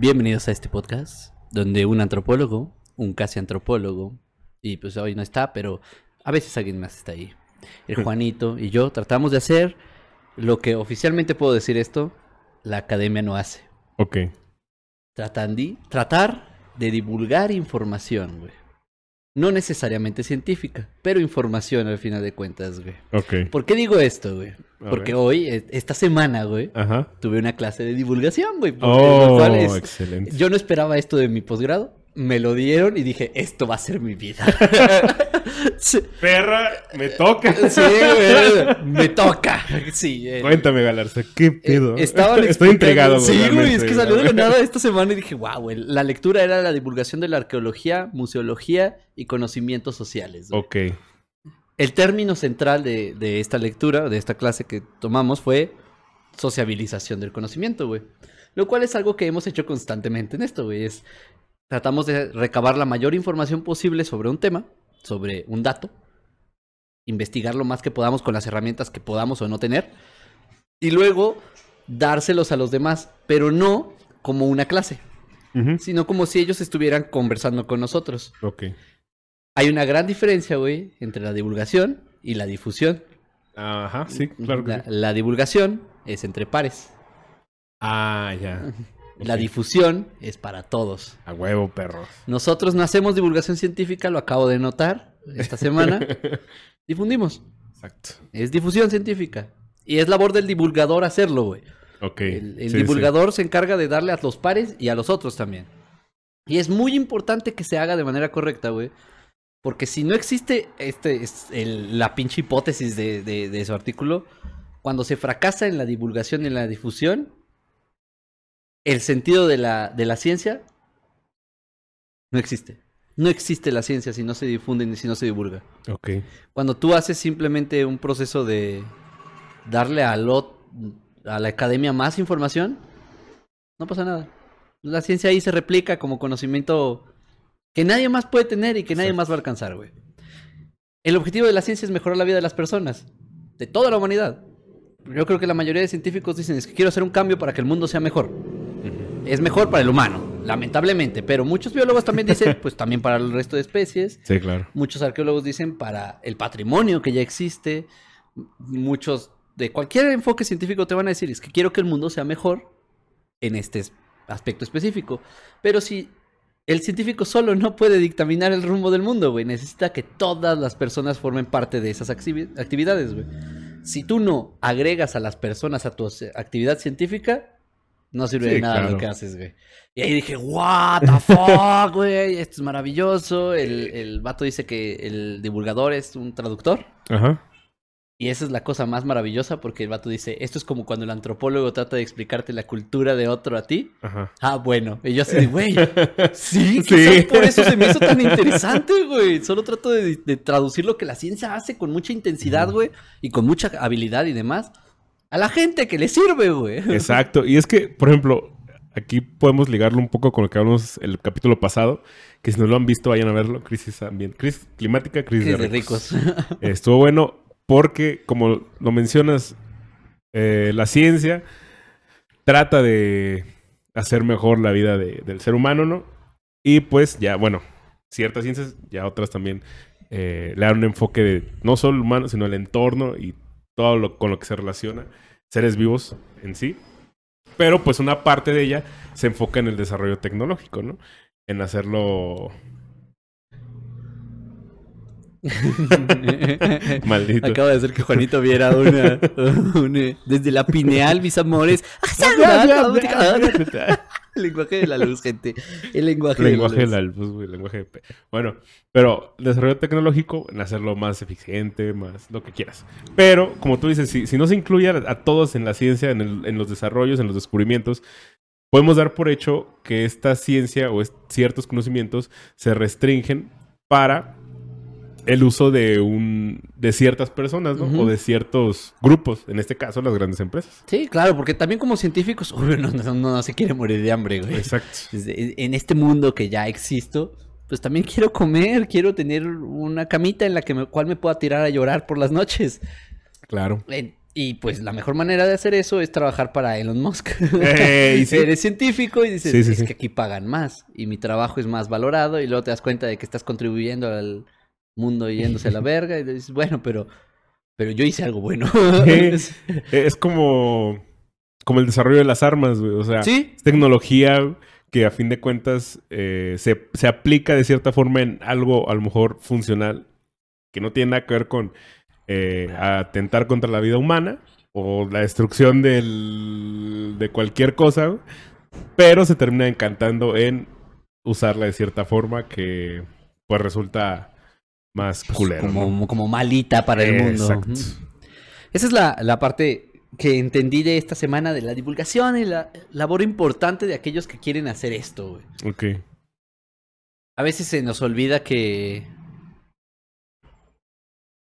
Bienvenidos a este podcast donde un antropólogo, un casi antropólogo, y pues hoy no está, pero a veces alguien más está ahí. El Juanito y yo tratamos de hacer lo que oficialmente puedo decir esto, la academia no hace. Ok. Tratandi, tratar de divulgar información, güey. No necesariamente científica, pero información al final de cuentas, güey. Ok. ¿Por qué digo esto, güey? A Porque ver. hoy, e- esta semana, güey, Ajá. tuve una clase de divulgación, güey. Oh, es- excelente. Yo no esperaba esto de mi posgrado. Me lo dieron y dije, esto va a ser mi vida. sí, Perra, me toca. sí, güey, me toca. Sí, eh, Cuéntame, Galarza, ¿qué pedo? eh, Estoy intrigado. Sí, güey, es que salió de la nada esta semana y dije, wow, güey. La lectura era la divulgación de la arqueología, museología y conocimientos sociales. güey. Ok. El término central de, de esta lectura, de esta clase que tomamos, fue sociabilización del conocimiento, güey. Lo cual es algo que hemos hecho constantemente en esto, güey. Es, tratamos de recabar la mayor información posible sobre un tema, sobre un dato, investigar lo más que podamos con las herramientas que podamos o no tener, y luego dárselos a los demás, pero no como una clase, sino como si ellos estuvieran conversando con nosotros. Ok. Hay una gran diferencia, güey, entre la divulgación y la difusión. Ajá, sí, claro que la, sí. la divulgación es entre pares. Ah, ya. La difusión es para todos. A huevo, perros. Nosotros no hacemos divulgación científica, lo acabo de notar esta semana. Difundimos. Exacto. Es difusión científica. Y es labor del divulgador hacerlo, güey. Ok. El, el sí, divulgador se encarga de darle a los pares y a los otros también. Y es muy importante que se haga de manera correcta, güey. Porque si no existe este, es el- la pinche hipótesis de, de- de su artículo, cuando se fracasa en la divulgación y en la difusión, el sentido de la, de la ciencia no existe. No existe la ciencia si no se difunde ni si no se divulga. sí. Ok. Cuando tú haces simplemente un proceso de darle a, lo- a la academia más información, no pasa nada. La ciencia ahí se replica como conocimiento que nadie más puede tener y que nadie Exacto. más va a alcanzar, güey. El objetivo de la ciencia es mejorar la vida de las personas, de toda la humanidad. Yo creo que la mayoría de científicos dicen es que quiero hacer un cambio para que el mundo sea mejor. Es mejor para el humano, lamentablemente, pero muchos biólogos también dicen, pues también para el resto de especies. Sí, claro. Muchos arqueólogos dicen para el patrimonio que ya existe. Muchos de cualquier enfoque científico te van a decir, es que quiero que el mundo sea mejor en este es- aspecto específico. Pero si el científico solo no puede dictaminar el rumbo del mundo, güey, necesita que todas las personas formen parte de esas activi- actividades, güey. Si tú no agregas a las personas a tu actividad científica, no sirve Sí, de nada claro. lo que haces, güey. Y ahí dije, what the fuck, güey, esto es maravilloso. El, el vato dice que el divulgador es un traductor. Ajá. Y esa es la cosa más maravillosa porque el vato dice, esto es como cuando el antropólogo trata de explicarte la cultura de otro a ti. Ajá. Ah, bueno. Y yo así de, güey, sí, Sí. por eso se me hizo tan interesante, güey. Solo trato de, de traducir lo que la ciencia hace con mucha intensidad, güey, y con mucha habilidad y demás. A la gente que le sirve, güey. Exacto. Y es que, por ejemplo, aquí podemos ligarlo un poco con lo que hablamos el capítulo pasado. Que si no lo han visto, vayan a verlo. Crisis ambiental. Crisis climática, crisis, de de ricos. ricos. Estuvo bueno porque, como lo mencionas, eh, la ciencia trata de hacer mejor la vida de- del ser humano, ¿no? Y pues ya, bueno, ciertas ciencias, ya otras también eh, le dan un enfoque de no solo el humano, sino el entorno y todo lo con lo que se relaciona, seres vivos en sí. Pero pues una parte de ella se enfoca en el desarrollo tecnológico, ¿no? En hacerlo maldito. Acaba de hacer que Juanito viera una, una- desde la pineal, mis amores. El lenguaje de la luz, gente. El lenguaje, lenguaje de de la la luz. luz, güey, lenguaje de Bueno, pero desarrollo tecnológico en hacerlo más eficiente, más lo que quieras. Pero, como tú dices, si, si no se incluye a, a todos en la ciencia, en, el- en los desarrollos, en los descubrimientos, podemos dar por hecho que esta ciencia o es- ciertos conocimientos se restringen para el uso de un de ciertas personas, ¿no? O de ciertos grupos, en este caso las grandes empresas. Sí, claro, porque también como científicos, uno no, no- no se quiere morir de hambre, güey. Exacto. En este mundo que ya existo, pues también quiero comer, quiero tener una camita en la que me, cual me pueda tirar a llorar por las noches. Claro. Y pues la mejor manera de hacer eso es trabajar para Elon Musk. Ey, sí. Eres científico y dices, Sí, sí, es que aquí pagan más y mi trabajo es más valorado y luego te das cuenta de que estás contribuyendo al mundo yéndose a la verga y dices, bueno, pero, pero yo hice algo bueno. Sí. Es como, como el desarrollo de las armas, güey. O sea, sí, es tecnología que a fin de cuentas eh, se, se aplica de cierta forma en algo a lo mejor funcional que no tiene nada que ver con eh, atentar contra la vida humana o la destrucción del, de cualquier cosa, pero se termina encantando en usarla de cierta forma que pues resulta más culero. ¿no? como, como malita para el mundo. Exacto. Esa es la, la parte que entendí de esta semana de la divulgación y la labor importante de aquellos que quieren hacer esto, güey. Ok. A veces se nos olvida que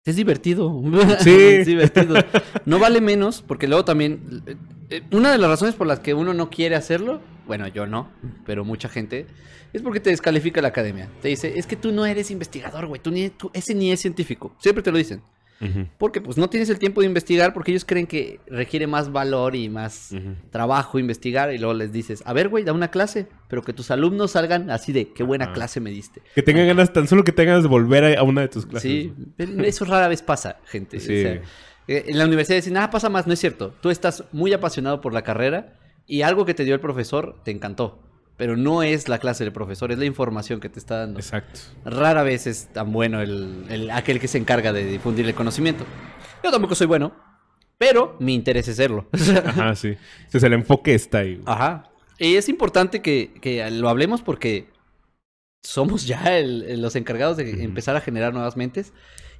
es divertido. Sí. es divertido. No vale menos, porque luego también eh, una de las razones por las que uno no quiere hacerlo, bueno, yo no, pero mucha gente es porque te descalifica la academia. Te dice, "Es que tú no eres investigador, güey, tú ni tú- ese ni es científico." Siempre te lo dicen. Porque pues no tienes el tiempo de investigar porque ellos creen que requiere más valor y más trabajo investigar y luego les dices, "A ver, güey, da una clase, pero que tus alumnos salgan así de, qué buena clase me diste." Que tengan ganas, tan solo que tengan ganas de volver a, una de tus clases. Sí, eso rara vez pasa, gente. Sí. O sea, eh, en la universidad dicen, nada pasa más, no es cierto. Tú estás muy apasionado por la carrera y algo que te dio el profesor te encantó. Pero no es la clase del profesor, es la información que te está dando. Exacto. Rara vez es tan bueno el, el- aquel que se encarga de difundir el conocimiento. Yo tampoco soy bueno, pero mi interés es serlo. Ajá, sí. Entonces el enfoque está ahí. Ajá. Y es importante que, que lo hablemos porque somos ya el- los encargados de empezar a generar nuevas mentes.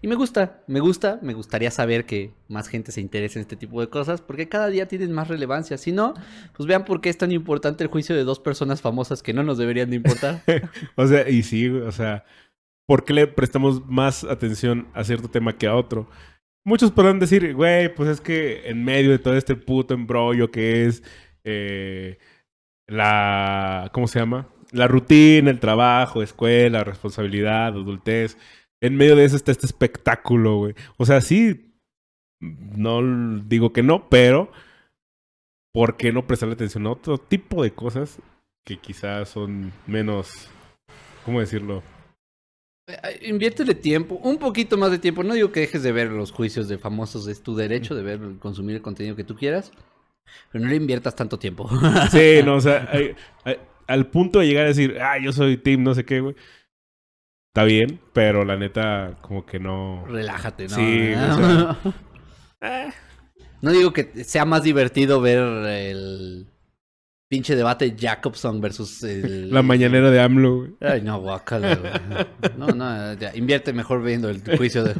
Y me gusta, me gusta, me gustaría saber que más gente se interese en este tipo de cosas porque cada día tienen más relevancia. Si no, pues vean por qué es tan importante el juicio de dos personas famosas que no nos deberían de importar. O sea, y sí, o sea, ¿por qué le prestamos más atención a cierto tema que a otro? Muchos podrán decir, güey, pues es que en medio de todo este puto embrollo que es eh, la, ¿cómo se llama? La rutina, el trabajo, escuela, responsabilidad, adultez. En medio de eso está este espectáculo, güey. O sea, sí, no digo que no, pero ¿por qué no prestarle atención a otro tipo de cosas que quizás son menos, ¿cómo decirlo? Eh, Inviértele tiempo, un poquito más de tiempo. No digo que dejes de ver los juicios de famosos, es tu derecho de ver, consumir el contenido que tú quieras. Pero no le inviertas tanto tiempo. Sí, no, o sea, hay- hay- al punto de llegar a decir, ah, yo soy team, no sé qué, güey. Está bien, pero la neta, como que no. Relájate, ¿no? Sí, o sea, No digo que sea más divertido ver el pinche debate Jacobson versus el... La mañanera de AMLO, güey. Ay, no, guácala, güey. No, no, ya, invierte mejor viendo el juicio de,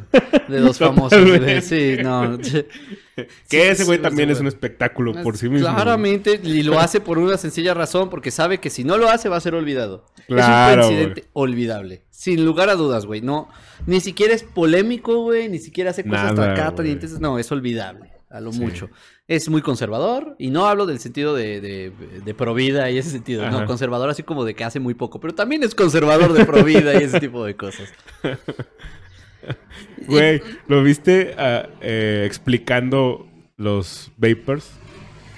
de dos famosos. güey. Sí, no. Que ese güey Sí, también es un espectáculo por sí mismo. Claramente, y lo hace por una sencilla razón, porque sabe que si no lo hace va a ser olvidado. Claro, es un incidente olvidable. Sin lugar a dudas, güey. No, ni siquiera es polémico, güey. Ni siquiera hace cosas Nada, intensas. No, es olvidable. A lo Sí. mucho. Es muy conservador. Y no hablo del sentido de, de, de provida y ese sentido. No, conservador así como de que hace muy poco. Pero también es conservador de provida y ese tipo de cosas. Güey, ¿lo viste ah, eh, explicando los vapors?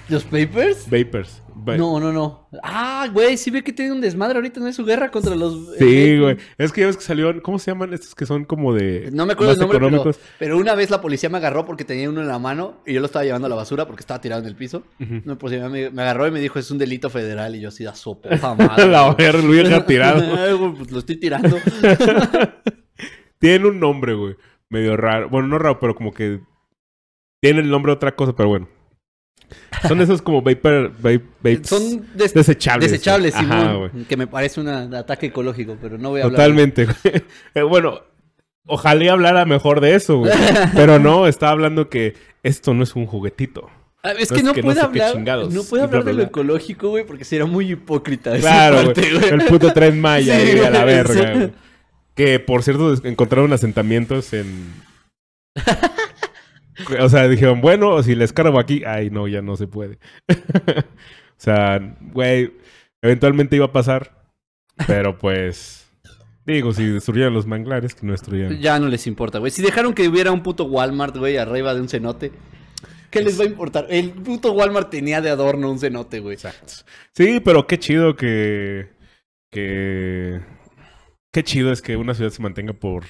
¿Los papers? Vapors. No, no, no. Ah, güey, sí ve que tiene un desmadre ahorita, ¿no es su guerra contra los... Sí, eh, güey. Es que ya ves que salió. ¿Cómo se llaman estos que son como de. No me acuerdo el nombre, pero, pero una vez la policía me agarró porque tenía uno en la mano y yo lo estaba llevando a la basura porque estaba tirado en el piso. No, pues me, me agarró y me dijo, es un delito federal. Y yo así, da sopa, madre. La verga, lo hubiera tirado. Pues lo estoy tirando. Tiene un nombre, güey. Medio raro. Bueno, no raro, pero como que. Tiene el nombre de otra cosa, pero bueno. Son esos como vapor. vape- Son des- desechables. desechables, güey. Simón. güey. que me parece un ataque ecológico, pero no voy a hablar. Totalmente, güey. Eh, bueno, ojalá hablara mejor de eso, güey. Pero no, estaba hablando que esto no es un juguetito. Ah, Es No que es no que no puede hablar, no puede hablar de lo ecológico, güey, porque sería muy hipócrita. Claro, güey. parte, güey. El puto tren Maya Sí, ahí a la güey, verga, sí. güey. Que, por cierto, encontraron asentamientos en... o sea, dijeron, bueno, si les cargo aquí... Ay, no, ya no se puede. o sea, güey, eventualmente iba a pasar. Pero, pues... Digo, si destruyeran los manglares, que no destruyeran. Ya no les importa, güey. Si dejaron que hubiera un puto Walmart, güey, arriba de un cenote. ¿Qué les va a importar? El puto Walmart tenía de adorno un cenote, güey. Exacto. Sí, pero qué chido que. que. Qué chido es que una ciudad se mantenga por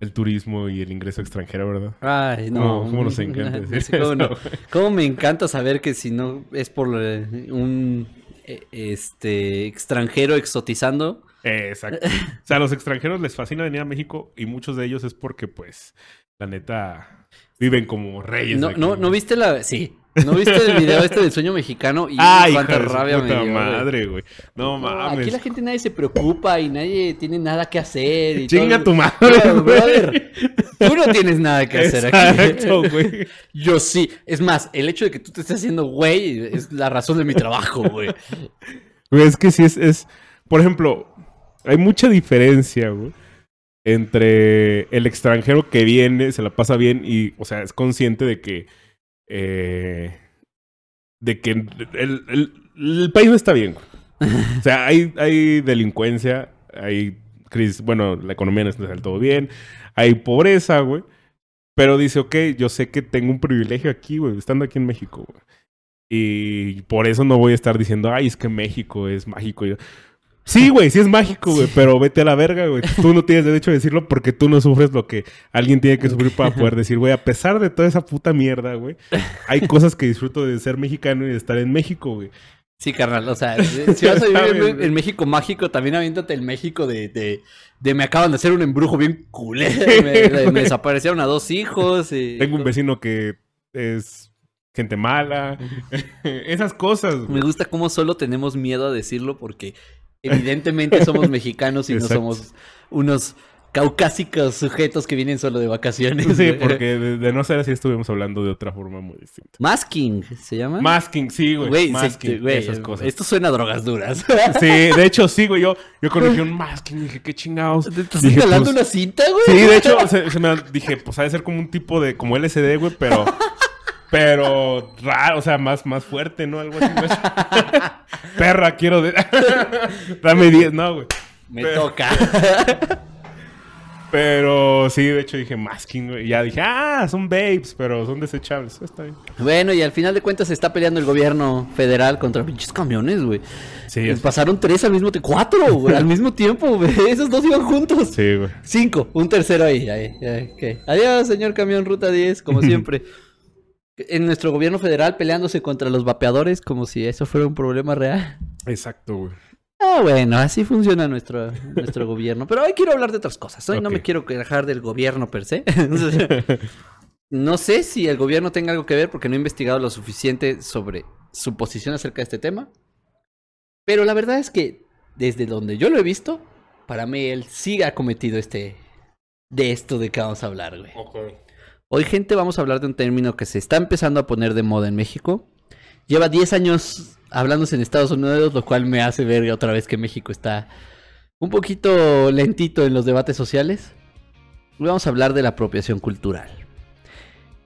el turismo y el ingreso extranjero, ¿verdad? Ay, no. No, cómo nos encanta decir cómo, no. eso. Cómo me encanta saber que si no es por eh, un eh, este extranjero exotizando. Exacto. O sea, a los extranjeros les fascina venir a México y muchos de ellos es porque, pues, la neta, viven como reyes. No, no, no viste la. Sí. ¿No viste el video este del sueño mexicano? Y Ay, cuánta hija de rabia me puta dio, güey. madre, güey. No No, mames. Aquí la gente nadie se preocupa y nadie tiene nada que hacer. Y Chinga todo- tu madre, Pero, güey. brother, tú no tienes nada que hacer Exacto, aquí. güey. Yo sí. Es más, el hecho de que tú te estés haciendo güey es la razón de mi trabajo, güey. Güey, es que sí es, es... Por ejemplo, hay mucha diferencia, güey. Entre el extranjero que viene, se la pasa bien y, o sea, es consciente de que... eh, de que el, el- el país no está bien. O sea, hay, hay delincuencia, hay crisis... Bueno, la economía no está del todo bien. Hay pobreza, güey. Pero dice, ok, yo sé que tengo un privilegio aquí, güey, estando aquí en México, güey. Y por eso no voy a estar diciendo, ay, es que México es mágico. Sí, güey, sí es mágico, güey, pero vete a la verga, güey. Tú no tienes derecho a decirlo porque tú no sufres lo que alguien tiene que sufrir para poder decir, güey, a pesar de toda esa puta mierda, güey, hay cosas que disfruto de ser mexicano y de estar en México, güey. Sí, carnal, o sea, si vas a vivir en, México mágico, también aviéntate el México de, de, de me acaban de hacer un embrujo bien culero, me, me desaparecieron a dos hijos. y- Tengo un vecino que es gente mala. Esas cosas, Me güey. gusta cómo solo tenemos miedo a decirlo porque evidentemente somos mexicanos y no somos unos caucásicos sujetos que vienen solo de vacaciones. Sí, porque de, de no ser así estuvimos hablando de otra forma muy distinta. Masking, ¿se llama? Masking, sí, güey. Güey, se- Masking, güey, esas cosas. Esto suena a drogas duras. Sí, de hecho, sí, güey. Yo, yo conocí un masking y dije, qué chingados. ¿Te estás Dije, instalando pues, una cinta, güey? Sí, de hecho, se, se me dije, pues ha de ser como un tipo de, como LSD, güey, pero, pero raro, o sea, más, más fuerte, ¿no? Algo así. Perra, quiero de... Dame 10, no, güey. Me Pero- toca. Pero sí, de hecho dije masking, güey. Ya dije, ah, son babes, pero son desechables. Está bien. Bueno, y al final de cuentas se está peleando el gobierno federal contra pinches camiones, güey. Sí, es- Pasaron tres al mismo tiempo. Cuatro, güey, al mismo tiempo, güey. Esos dos iban juntos. sí, güey. Cinco, un tercero ahí. ahí, ahí, ok. Adiós, señor camión Ruta 10, como siempre. En nuestro gobierno federal peleándose contra los vapeadores como si eso fuera un problema real. Exacto, güey. Ah, bueno, así funciona nuestro, nuestro gobierno. Pero hoy quiero hablar de otras cosas. Hoy no me quiero quejar del gobierno per se. no sé si el gobierno tenga algo que ver porque no he investigado lo suficiente sobre su posición acerca de este tema. Pero la verdad es que desde donde yo lo he visto, para mí él sí ha cometido este... De esto de que vamos a hablar, güey. Hoy, gente, vamos a hablar de un término que se está empezando a poner de moda en México. Lleva 10 años hablándose en Estados Unidos, lo cual me hace ver otra vez que México está un poquito lentito en los debates sociales. Hoy vamos a hablar de la apropiación cultural.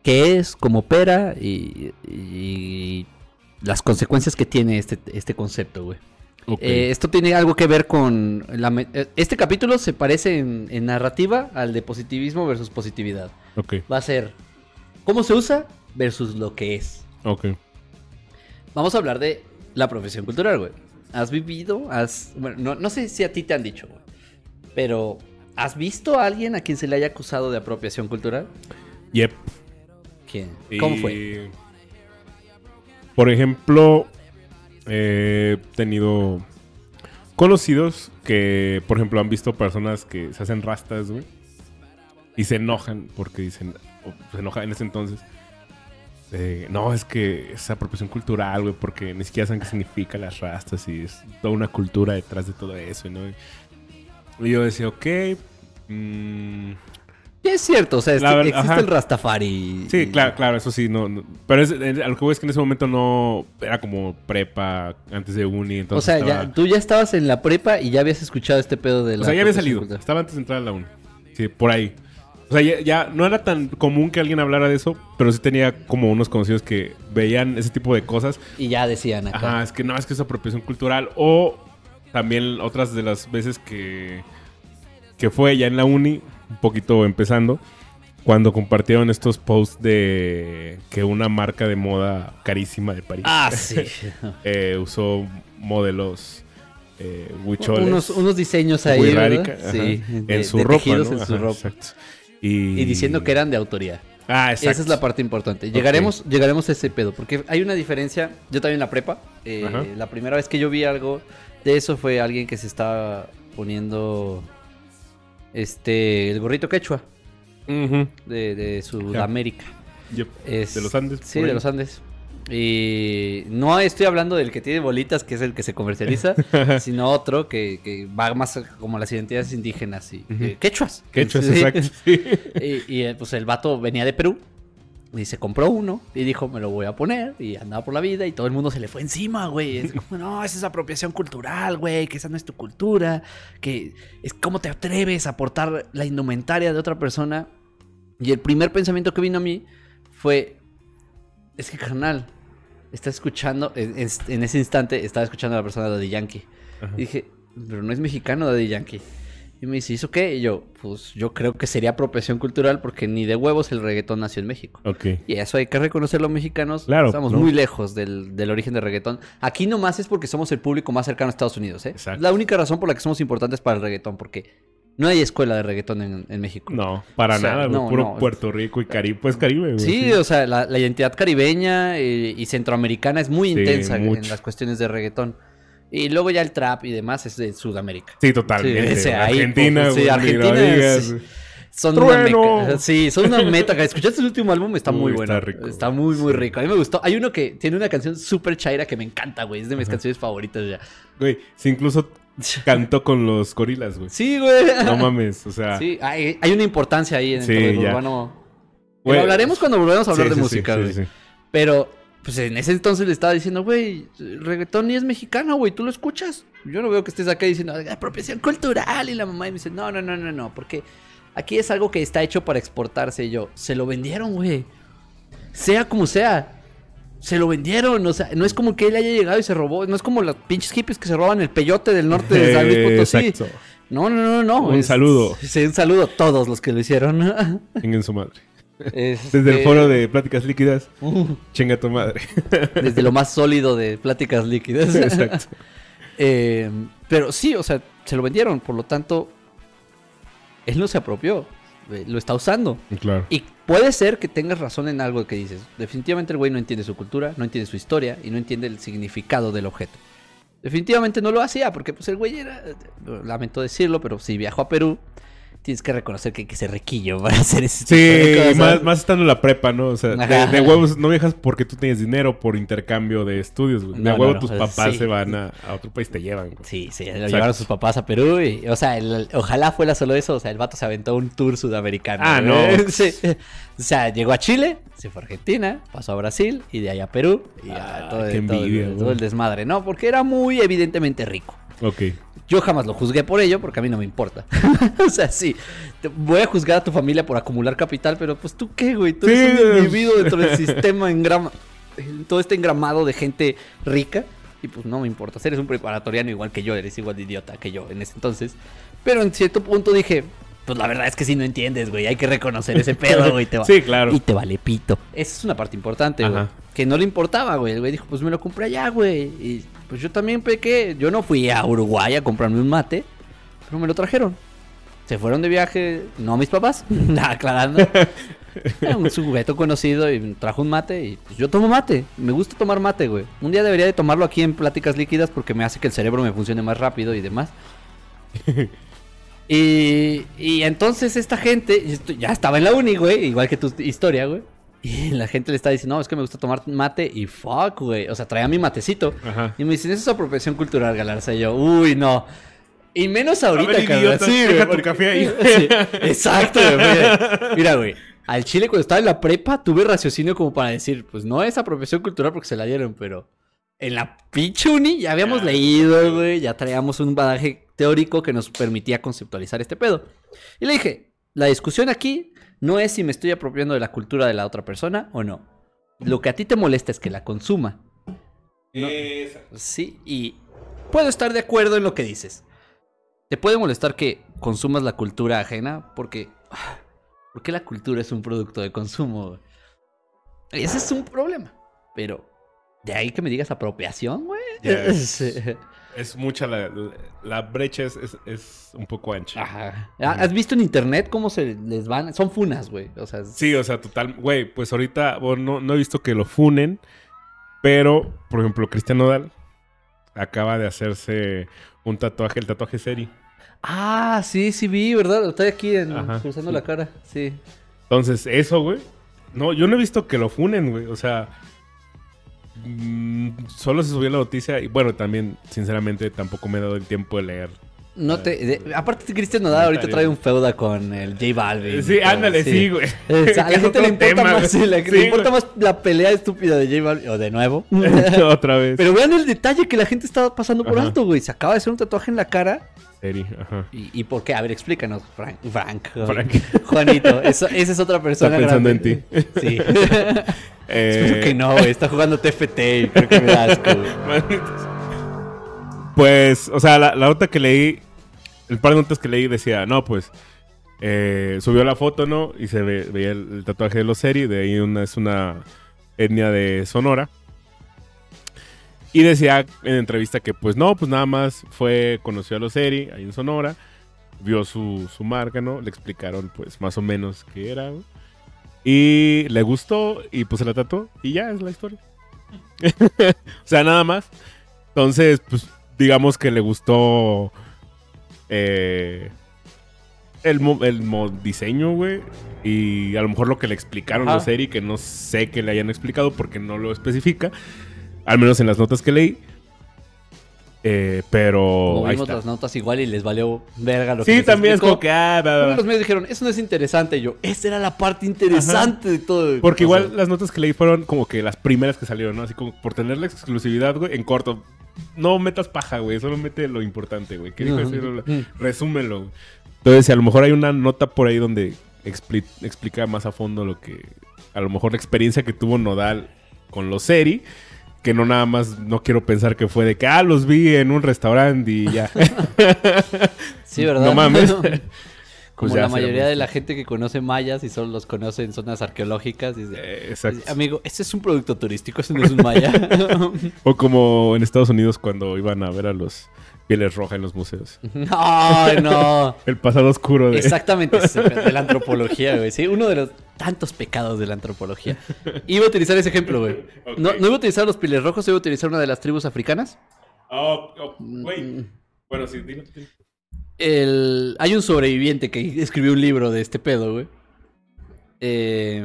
¿Qué es, cómo opera y, y las consecuencias que tiene este, este concepto, güey? Eh, esto tiene algo que ver con... la eh, este capítulo se parece en, en narrativa al de positivismo versus positividad. Va a ser cómo se usa versus lo que es. ok. Vamos a hablar de la profesión cultural, güey. ¿Has vivido? Has... Bueno, no, no sé si a ti te han dicho, güey. Pero, ¿has visto a alguien a quien se le haya acusado de apropiación cultural? Yep. ¿Quién? ¿Cómo fue? Por ejemplo, he tenido conocidos que, por ejemplo, han visto personas que se hacen rastas, güey. Y se enojan porque dicen, o se enojan en ese entonces. eh, no, es que es apropiación cultural, güey, porque ni siquiera saben qué significa las rastas y es toda una cultura detrás de todo eso, ¿no? Y yo decía, ok, mm, es cierto, o sea, este- existe ajá. el Rastafari. Sí, y- claro, claro, eso sí, no, no. pero es, eh, a lo que voy es que en ese momento no era como prepa antes de uni, O entonces sea, estaba- ya, tú ya estabas en la prepa y ya habías escuchado este pedo de la... o sea, ya había salido, cultural. estaba antes de entrar a la uni. Sí, por ahí. O sea, ya, ya no era tan común que alguien hablara de eso, pero sí tenía como unos conocidos que veían ese tipo de cosas. Y ya decían acá. Ajá, es que no, es que es apropiación cultural. O también otras de las veces que, que fue ya en la uni, un poquito empezando, cuando compartieron estos posts de que una marca de moda carísima de París Ah, sí. eh, usó modelos eh, unos, unos diseños ahí, ajá, Sí, de- en su de ropa, ¿no? en su Ajá, ropa. exacto. Y... Y diciendo que eran de autoría. Ah, exacto. Esa es la parte importante. Llegaremos, llegaremos a ese pedo, porque hay una diferencia. Yo también en la prepa, eh, la primera vez que yo vi algo de eso fue alguien que se estaba poniendo este el gorrito quechua de, de Sudamérica. Yep. Es- De los Andes. Sí, de los Andes. Y no estoy hablando del que tiene bolitas, que es el que se comercializa, sino otro que, que va más como las identidades indígenas y Ujú. eh, quechuas. Quechua, Sí. exacto. sí. Y, y, eh, pues el vato venía de Perú y se compró uno y dijo, me lo voy a poner. Y andaba por la vida y todo el mundo se le fue encima, güey. Es como, no, esa es apropiación cultural, güey, que esa no es tu cultura, que es cómo te atreves a aportar la indumentaria de otra persona. Y el primer pensamiento que vino a mí fue, es que carnal, está escuchando, en, ese instante estaba escuchando a la persona de Daddy Yankee. Ajá. Y dije, pero no es mexicano Daddy Yankee. Y me dice, ¿eso qué? Y yo, pues yo creo que sería apropiación cultural porque ni de huevos el reggaetón nació en México. Ok. Y eso hay que reconocer los mexicanos. Claro, Estamos ¿no? muy lejos del, del origen del reggaetón. Aquí nomás es porque somos el público más cercano a Estados Unidos, ¿eh? Exacto. La única razón por la que somos importantes para el reggaetón, porque no hay escuela de reggaetón en, en México. No, para O sea, nada, no, Puro no. Puerto Rico y Caribe. Pues Caribe, güey. Sí, o sea, la, la identidad caribeña eh, y centroamericana es muy Sí, intensa mucho. en las cuestiones de reggaetón. Y luego ya el trap y demás es de Sudamérica. Sí, totalmente. Sí, Argentina, pues, sí, Argentina es-. Son ¡Trueno! una meca. Sí, son una meta. ¿Escuchaste el último álbum? Está Uy, muy está bueno. rico. Está muy, muy rico. A mí me gustó. Hay uno que tiene una canción súper chaira que me encanta, güey. Es de mis canciones favoritas ya. Güey, sí, incluso cantó con los gorilas, güey. Sí, güey. No mames, o sea. Sí, hay, hay una importancia ahí en Sí, el urbano. Lo hablaremos cuando volvamos a hablar sí, de sí, música, güey. sí, sí. Pero, pues en ese entonces le estaba diciendo, güey, reggaetón ni es mexicano, güey, tú lo escuchas. Yo no veo que estés acá diciendo, apropiación cultural. Y la mamá me dice, no, no, no, no, no, porque aquí es algo que está hecho para exportarse. Y yo, se lo vendieron, güey. Sea como sea. Se lo vendieron, o sea, no es como que él haya llegado y se robó, no es como los pinches hippies que se roban el peyote del norte de San Luis Potosí. Exacto. No, no, no, no. Un es- saludo. Sí, un saludo a todos los que lo hicieron. Chinguen su madre. Este, Desde el foro de Pláticas Líquidas, uh, chinga tu madre. Desde lo más sólido de pláticas líquidas. Exacto. Eh, pero sí, o sea, se lo vendieron, por lo tanto, él no se apropió, lo está usando. Claro. Y puede ser que tengas razón en algo que dices. Definitivamente el güey no entiende su cultura, no entiende su historia y no entiende el significado del objeto. Definitivamente no lo hacía porque pues el güey era, lamento decirlo, pero si viajó a Perú, tienes que reconocer que hay que ser riquillo para hacer ese tipo de Sí, cosas. más, más estando en la prepa, ¿no? O sea, de, de huevos no viajas porque tú tienes dinero por intercambio de estudios, güey. De No, no, huevo no, tus papás sí. se van a, a otro país, te llevan, güey. Sí, sí, lo llevaron sus papás a Perú y, o sea, el- ojalá fuera solo eso, o sea, el vato se aventó un tour sudamericano. Ah, no. Sí. O sea, llegó a Chile, se fue a Argentina, pasó a Brasil y de ahí a Perú y Ah, todo, qué todo envidia, todo el desmadre, ¿no? Porque era muy evidentemente rico. Ok. Yo jamás lo juzgué por ello porque a mí no me importa. o sea, sí, te- voy a juzgar a tu familia por acumular capital, pero pues tú qué, güey, tú eres Sí, un individuo dentro del sistema engrama, todo este engramado de gente rica y pues no me importa. Eres un preparatoriano igual que yo, eres igual de idiota que yo en ese entonces. Pero en cierto punto dije, pues la verdad es que si no entiendes, güey, hay que reconocer ese pedo, güey, te va- Sí, claro. y te vale pito. Esa es una parte importante, güey. Que no le importaba, güey. El güey dijo, pues me lo compré allá, güey. Y pues yo también pequé. Yo no fui a Uruguay a comprarme un mate, pero me lo trajeron. Se fueron de viaje, no mis papás, aclarando. Era un sujeto conocido y trajo un mate y pues yo tomo mate. Me gusta tomar mate, güey. Un día debería de tomarlo aquí en pláticas líquidas porque me hace que el cerebro me funcione más rápido y demás. Y, y entonces esta gente ya estaba en la uni, güey, igual que tu historia, güey. Y la gente le está diciendo, no, es que me gusta tomar mate y fuck, güey. O sea, traía mi matecito. Ajá. Y me dicen, eso es apropiación cultural, Galarza. Y yo, uy, no. Y menos ahorita, ver, cabrón. Sí, deja güey, tu porque- café ahí. Sí, exacto, güey. Mira, güey. Al Chile, cuando estaba en la prepa, tuve raciocinio como para decir, pues no es apropiación cultural porque se la dieron, pero en la pinche uni ya habíamos leído, güey. Ya traíamos un badaje teórico que nos permitía conceptualizar este pedo. Y le dije, la discusión aquí no es si me estoy apropiando de la cultura de la otra persona o no. Lo que a ti te molesta es que la consuma. Sí, y puedo estar de acuerdo en lo que dices. Te puede molestar que consumas la cultura ajena porque ¿Por qué la cultura es un producto de consumo? Ese es un problema. Pero de ahí que me digas apropiación, güey. Es mucha la, la, la brecha es, es, es un poco ancha. Ajá. ¿Has visto en internet cómo se les van? Son funas, güey. O sea, Sí, o sea, total. Güey, pues ahorita bueno, no, no he visto que lo funen. Pero, por ejemplo, Cristian Nodal acaba de hacerse un tatuaje, el tatuaje serie. Ah, sí, sí vi, ¿verdad? Estoy aquí en- Ajá, cruzando sí. la cara. Sí. Entonces, eso, güey. No, yo no he visto que lo funen, güey. O sea, mm, solo se subió la noticia. Y bueno, también, sinceramente, tampoco me he dado el tiempo de leer. No te, de- aparte, Cristian Nodal ahorita trae un feuda con el J Balvin. Sí, todo, ándale, sí, güey. O sea, a la gente le importa, tema, más, sí, la- Sí, le importa güey. más la pelea estúpida de J Balvin. O de nuevo. Otra vez. Pero vean el detalle que la gente está pasando por Ajá. alto, güey. Se acaba de hacer un tatuaje en la cara. Ajá. ¿Y, y por qué? A ver, explícanos, Frank. Frank. Frank. Juanito, eso, esa es otra persona Está pensando grande. en ti. Sí. Eh, que no, güey. Está jugando TFT y creo que me da asco, güey. Pues, o sea, la, la nota que leí, el par de notas que leí decía, no, pues, eh, subió la foto, ¿no? Y se ve- veía el, tatuaje de los series, de ahí una, es una etnia de Sonora. Y decía en entrevista que, pues, no, pues nada más fue, conoció a los series ahí en Sonora, vio su, su marca, ¿no? Le explicaron, pues, más o menos qué era. Y le gustó y pues se la tatuó y ya es la historia. o sea, nada más. Entonces, pues digamos que le gustó eh, el, el diseño, güey. Y a lo mejor lo que le explicaron Ajá. los Eri, que no sé que le hayan explicado porque no lo especifica. Al menos en las notas que leí. Eh, pero Como vimos las notas igual y les valió verga lo que Sí, también es como que... Ah, los medios dijeron, eso no es interesante. Y yo, esa era la parte interesante de todo. Porque sea, igual las notas que leí fueron como que las primeras que salieron, ¿no? Así como por tener la exclusividad, güey, en corto. No metas paja, güey, solo mete lo importante, güey. ¿Qué dijo ese? Mm. Resúmelo. güey. Entonces, si a lo mejor hay una nota por ahí donde expli- explica más a fondo lo que... A lo mejor la experiencia que tuvo Nodal con los Seri. Que no nada más, no quiero pensar que fue de que, ah, los vi en un restaurante y ya. Sí, ¿verdad? No mames. Como Pues ya la mayoría de la gente que conoce mayas y solo los conoce en zonas arqueológicas. Dice, Eh, Exacto. Amigo, este es un producto turístico, este no es un maya. O como en Estados Unidos cuando iban a ver a los pieles rojas en los museos. Ay, no. El pasado oscuro de... Exactamente, de la antropología, güey. Sí, uno de los tantos pecados de la antropología. Iba a utilizar ese ejemplo, güey. No, no iba a utilizar los piles rojos, iba a utilizar una de las tribus africanas. Oh, oh, güey. Bueno, sí, dilo. El... Hay un sobreviviente que escribió un libro de este pedo, güey. Eh,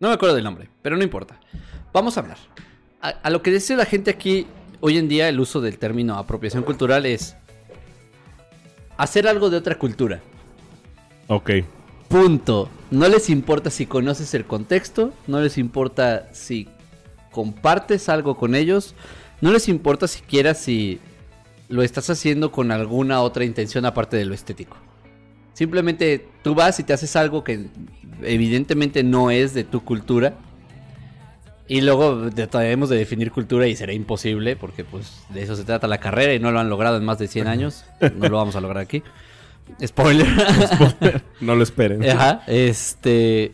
No me acuerdo del nombre, pero no importa. Vamos a hablar. A, a lo que dice la gente aquí, hoy en día el uso del término apropiación cultural es hacer algo de otra cultura. Ok. Punto. No les importa si conoces el contexto, no les importa si compartes algo con ellos, no les importa siquiera si lo estás haciendo con alguna otra intención aparte de lo estético. Simplemente tú vas y te haces algo que evidentemente no es de tu cultura. Y luego debemos de definir cultura y será imposible porque pues de eso se trata la carrera y no lo han logrado en más de 100 años. No lo vamos a lograr aquí. Spoiler. No lo esperen. Ajá, este.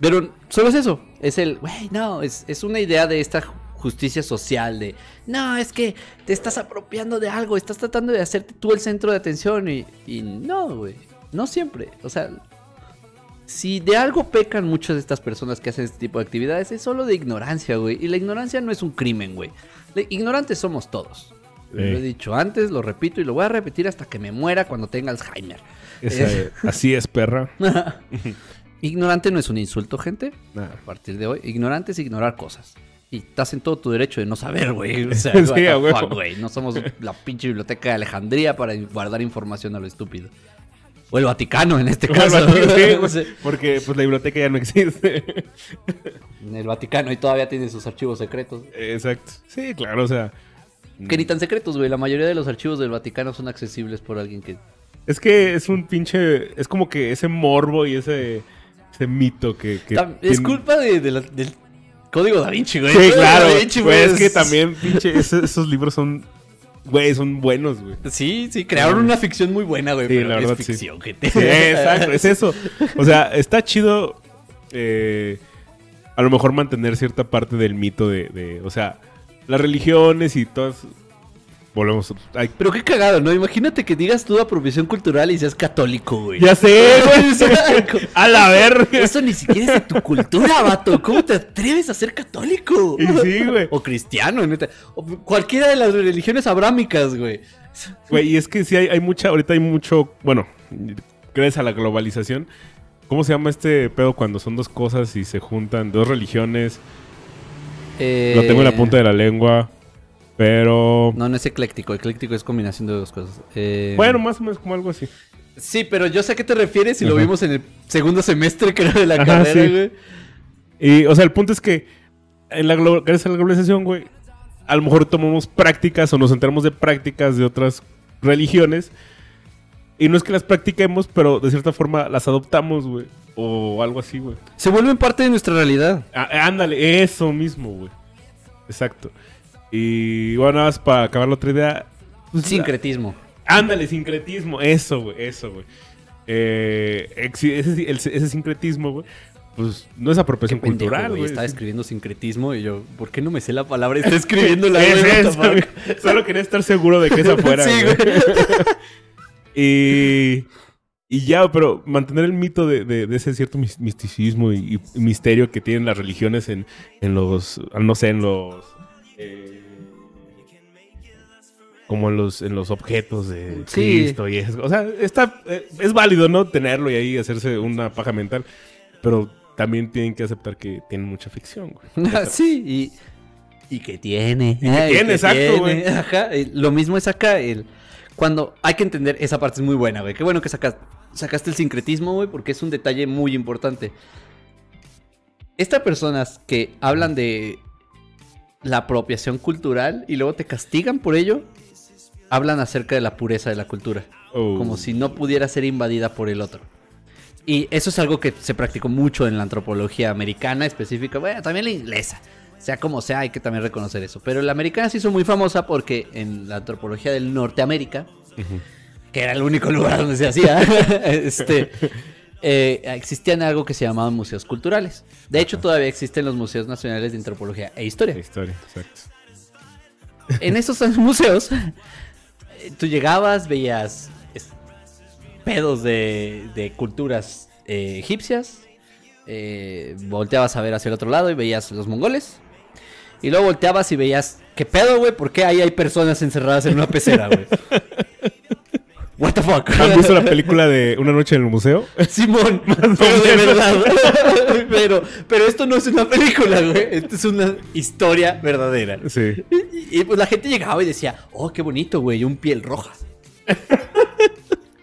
Pero solo es eso. Es el, güey, no, es, es una idea de esta justicia social de, no, es que te estás apropiando de algo, estás tratando de hacerte tú el centro de atención y, y no, güey, no siempre. O sea, si de algo pecan muchas de estas personas que hacen este tipo de actividades, es solo de ignorancia, güey. Y la ignorancia no es un crimen, güey. Ignorantes somos todos. Lo he dicho antes, lo repito y lo voy a repetir hasta que me muera cuando tenga Alzheimer. Así es, perra. Ignorante no es un insulto, gente. Nah. A partir de hoy, ignorante es ignorar cosas. Y estás en todo tu derecho de no saber, güey. O sea, Sí, fuck, güey. No somos la pinche biblioteca de Alejandría para guardar información a lo estúpido. O el Vaticano, en este caso. Sí, porque pues la biblioteca ya no existe. En el Vaticano y todavía tiene sus archivos secretos. Exacto. Sí, claro, o sea. Que ni tan secretos, güey. La mayoría de los archivos del Vaticano son accesibles por alguien que... Es que es un pinche. Es como que ese morbo y ese. Ese mito que. Es tiene- culpa de- de la- del código da Vinci, güey. Sí, claro. Da Vinci, güey, güey, es que también, pinche, esos libros son güey, son buenos, güey. Sí, sí, crearon una ficción muy buena, güey. Sí, pero la es verdad, sí. ficción, gente. Sí, exacto, es eso. O sea, está chido eh, a lo mejor mantener cierta parte del mito de, de, o sea, las religiones y todas... Volvemos. ay, Pero qué cagado, ¿no? Imagínate que digas tu apropiación cultural y seas católico, güey. ya sé, güey. A la verga. Eso ni siquiera es de tu cultura, vato. ¿Cómo te atreves a ser católico? Y sí, güey. O cristiano, neta. O cualquiera de las religiones abrámicas, güey. Güey, y es que sí hay, hay mucha, ahorita hay mucho, bueno, gracias a la globalización. ¿Cómo se llama este pedo cuando son dos cosas y se juntan dos religiones? Lo tengo en la punta de la lengua, pero... No, no es ecléctico. Ecléctico es combinación de dos cosas. Eh, Bueno, más o menos como algo así. Sí, pero yo sé a qué te refieres y lo vimos en el segundo semestre, creo, de la Ajá, carrera, sí. güey. Y, o sea, el punto es que en la gracias a la globalización, güey, a lo mejor tomamos prácticas o nos enteramos de prácticas de otras religiones. Y no es que las practiquemos, pero de cierta forma las adoptamos, güey. O algo así, güey. Se vuelven parte de nuestra realidad. Ah, ándale, eso mismo, güey. Exacto. Y bueno, nada más para acabar la otra idea. Sincretismo. Ándale, sincretismo. Eso, güey, eso, güey. Eh, ese, sincretismo, güey, pues no es apropiación pendejo, cultural, güey. Estaba es- escribiendo sincretismo y yo, ¿por qué no me sé la palabra? Está Es güey. eso, fuck? güey. Solo quería estar seguro de que esa fuera. Sí, güey. y, y ya, pero mantener el mito de, de- de ese cierto mis- misticismo y, y misterio que tienen las religiones en, en los, no sé, en los... eh, como en los, en los objetos de Sí. Cristo y eso. O sea, está, eh, es válido, ¿no? Tenerlo y ahí hacerse una paja mental. Pero también tienen que aceptar que tienen mucha ficción, güey. Ah, sí, y, y que tiene. que ah, tiene, exacto, güey. Ajá, y lo mismo es acá. El, cuando hay que entender, esa parte es muy buena, güey. Qué bueno que sacas, sacaste el sincretismo, güey, porque es un detalle muy importante. Estas personas que hablan de la apropiación cultural y luego te castigan por ello, hablan acerca de la pureza de la cultura. Oh. como si no pudiera ser invadida por el otro. Y eso es algo que se practicó mucho en la antropología americana específica, bueno, también la inglesa. Sea como sea, hay que también reconocer eso. Pero la americana se hizo muy famosa porque en la antropología del Norteamérica, Ujú. que era el único lugar donde se hacía, este, eh, existían algo que se llamaban museos culturales. De hecho, todavía existen los museos nacionales de antropología e historia. La historia, exacto. En esos museos, tú llegabas, veías pedos de, de culturas eh, egipcias, eh, volteabas a ver hacia el otro lado y veías los mongoles, y luego volteabas y veías, ¿qué pedo, güey? ¿Por qué ahí hay personas encerradas en una pecera, güey? What the fuck? ¿Han visto la película de Una noche en el museo? Simón, pero de verdad. pero, pero esto no es una película, güey. Esto es una historia verdadera. Sí. Y, y, pues la gente llegaba y decía, oh, qué bonito, güey, un piel roja.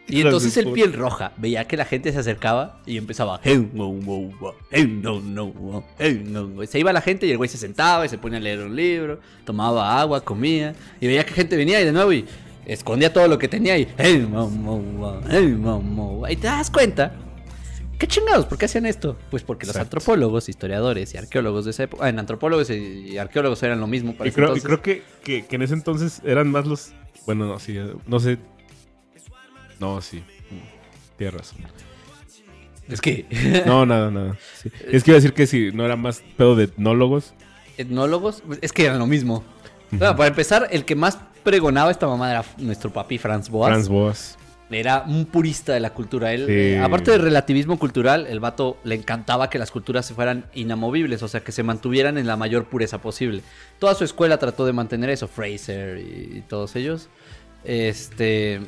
y entonces el piel roja veía que la gente se acercaba y empezaba, "Hey, no, no, no, hey, no". Se iba la gente y el güey se sentaba y se ponía a leer un libro, tomaba agua, comía y veía que gente venía y de nuevo y escondía todo lo que tenía y, "Hey, no, hey, no". y te das cuenta. ¿Qué chingados? ¿Por qué hacían esto? Pues porque los Exacto. antropólogos, historiadores y arqueólogos de esa época, en antropólogos y arqueólogos eran lo mismo para Y ese creo, y entonces. creo que, que, que en ese entonces eran más los. Bueno, no, sí, no sé. No, sí. Tienes razón. Es que No, nada, nada. sí. Es que iba a decir que si no era más pedo de etnólogos. etnólogos, es que eran lo mismo. Bueno, para empezar, el que más pregonaba esta mamá era nuestro papi Franz Boas. Franz Boas. Era un purista de la cultura. Él, Sí. eh, aparte del relativismo cultural, el vato le encantaba que las culturas se fueran inamovibles, o sea, que se mantuvieran en la mayor pureza posible. Toda su escuela trató de mantener eso, Fraser y, y todos ellos. Este,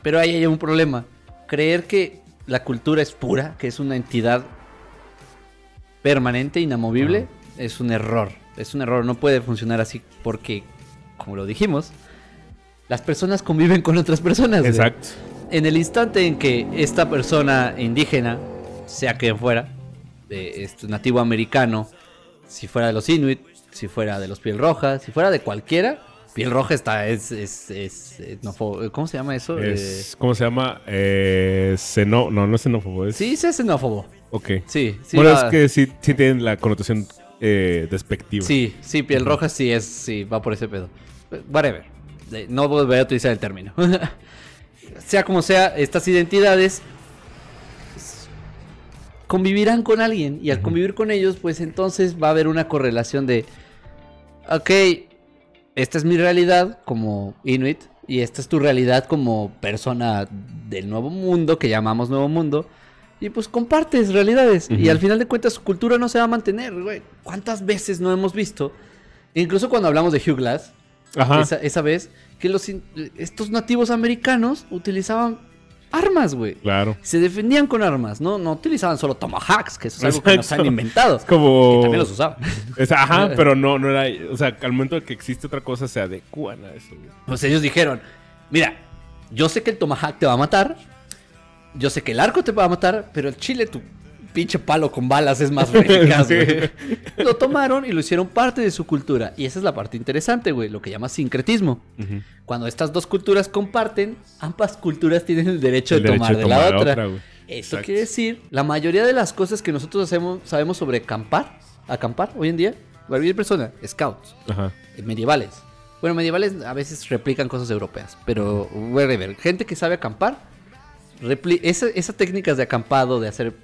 pero ahí hay un problema. Creer que la cultura es pura, que es una entidad permanente, inamovible, es un error. Es un error, no puede funcionar así porque, como lo dijimos, las personas conviven con otras personas. güey. Exacto. En el instante en que esta persona indígena, sea quien fuera, eh, este, nativo americano, si fuera de los Inuit, si fuera de los piel roja, si fuera de cualquiera, piel roja está, es, es, es, etnofo- ¿cómo se llama eso? Es, ¿Cómo se llama? Eh, no, no es xenófobo. Eh, Es, sí, sí es xenófobo. Ok. Sí, sí. bueno, va- es que sí, sí tienen la connotación eh, despectiva. Sí, sí, piel roja sí es, sí, va por ese pedo. Whatever. no volveré a utilizar el término. sea como sea, estas identidades convivirán con alguien y al convivir con ellos, pues entonces va a haber una correlación de, ok, esta es mi realidad como Inuit y esta es tu realidad como persona del nuevo mundo que llamamos nuevo mundo. Y pues compartes realidades. Y Ujú. al final de cuentas su cultura no se va a mantener, güey. ¿Cuántas veces no hemos visto? Incluso cuando hablamos de Hugh Glass, Ajá. esa, esa vez, que los, estos nativos americanos utilizaban armas, güey. Claro. Se defendían con armas, ¿no? No utilizaban solo tomahawks, que eso es algo que nos Exacto. han inventado. Es como. Y también los usaban. Es- ajá, pero no, no era. O sea, al momento de que existe otra cosa, se adecúan a eso, güey. Pues ellos dijeron, mira, yo sé que el tomahawk te va a matar, yo sé que el arco te va a matar, pero el chile, tu pinche palo con balas es más eficaz, Sí. güey. Lo tomaron y lo hicieron parte de su cultura. Y esa es la parte interesante, güey, lo que llama sincretismo. Cuando estas dos culturas comparten, ambas culturas tienen el derecho El de derecho tomar de de la tomar otra. otra. Esto quiere decir, la mayoría de las cosas que nosotros hacemos, sabemos sobre acampar, acampar hoy en día, cualquier persona, scouts, Ajá. eh, medievales. Bueno, medievales a veces replican cosas europeas, pero whatever. Gente que sabe acampar, esa- esas técnicas de acampado, de hacer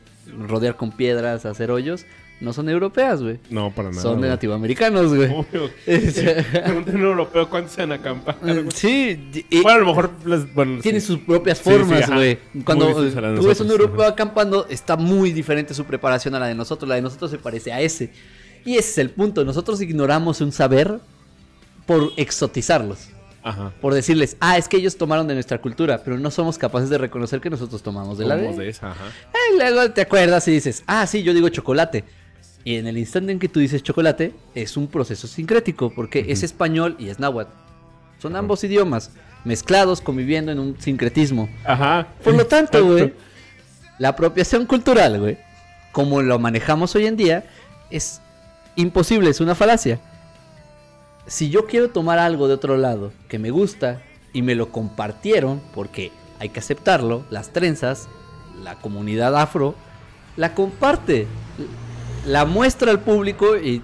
rodear con piedras, hacer hoyos, no son europeas, güey. No, para nada. Son de nativoamericanos, güey. Obvio. Un europeo cuántos se han acampado. sí, y- Bueno, a lo mejor. las- bueno, tiene sí. sus propias formas, güey. Cuando tú ves un europeo ajá. acampando, está muy diferente su preparación a la de nosotros. La de nosotros se parece a ese. Y ese es el punto. Nosotros ignoramos un saber por exotizarlos. Ajá. Por decirles, ah, es que ellos tomaron de nuestra cultura, pero no somos capaces de reconocer que nosotros tomamos de la de... Somos de esa, ajá. Eh, luego te acuerdas y dices, ah, sí, yo digo chocolate. Y en el instante en que tú dices chocolate, es un proceso sincrético, porque es español y es náhuatl. Son ambos idiomas, mezclados, conviviendo en un sincretismo. Ajá. Por lo tanto, güey, la apropiación cultural, güey, como lo manejamos hoy en día, es imposible, es una falacia. Si yo quiero tomar algo de otro lado que me gusta y me lo compartieron, porque hay que aceptarlo, las trenzas, la comunidad afro, la comparte, la muestra al público y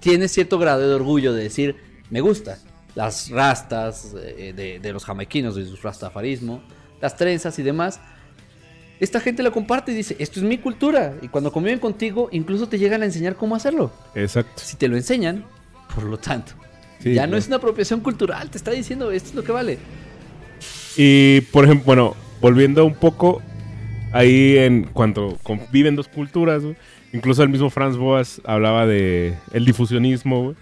tiene cierto grado de orgullo de decir, me gusta. Las rastas eh, de, de los jamaiquinos, de su rastafarismo, las trenzas y demás. Esta gente lo comparte y dice, esto es mi cultura. Y cuando conviven contigo, incluso te llegan a enseñar cómo hacerlo. Exacto. Si te lo enseñan, por lo tanto, Sí, ya no es una apropiación cultural, te está diciendo, esto es lo que vale. Y por ejemplo, bueno, volviendo un poco ahí en cuanto conviven dos culturas, incluso el mismo Franz Boas hablaba de el difusionismo,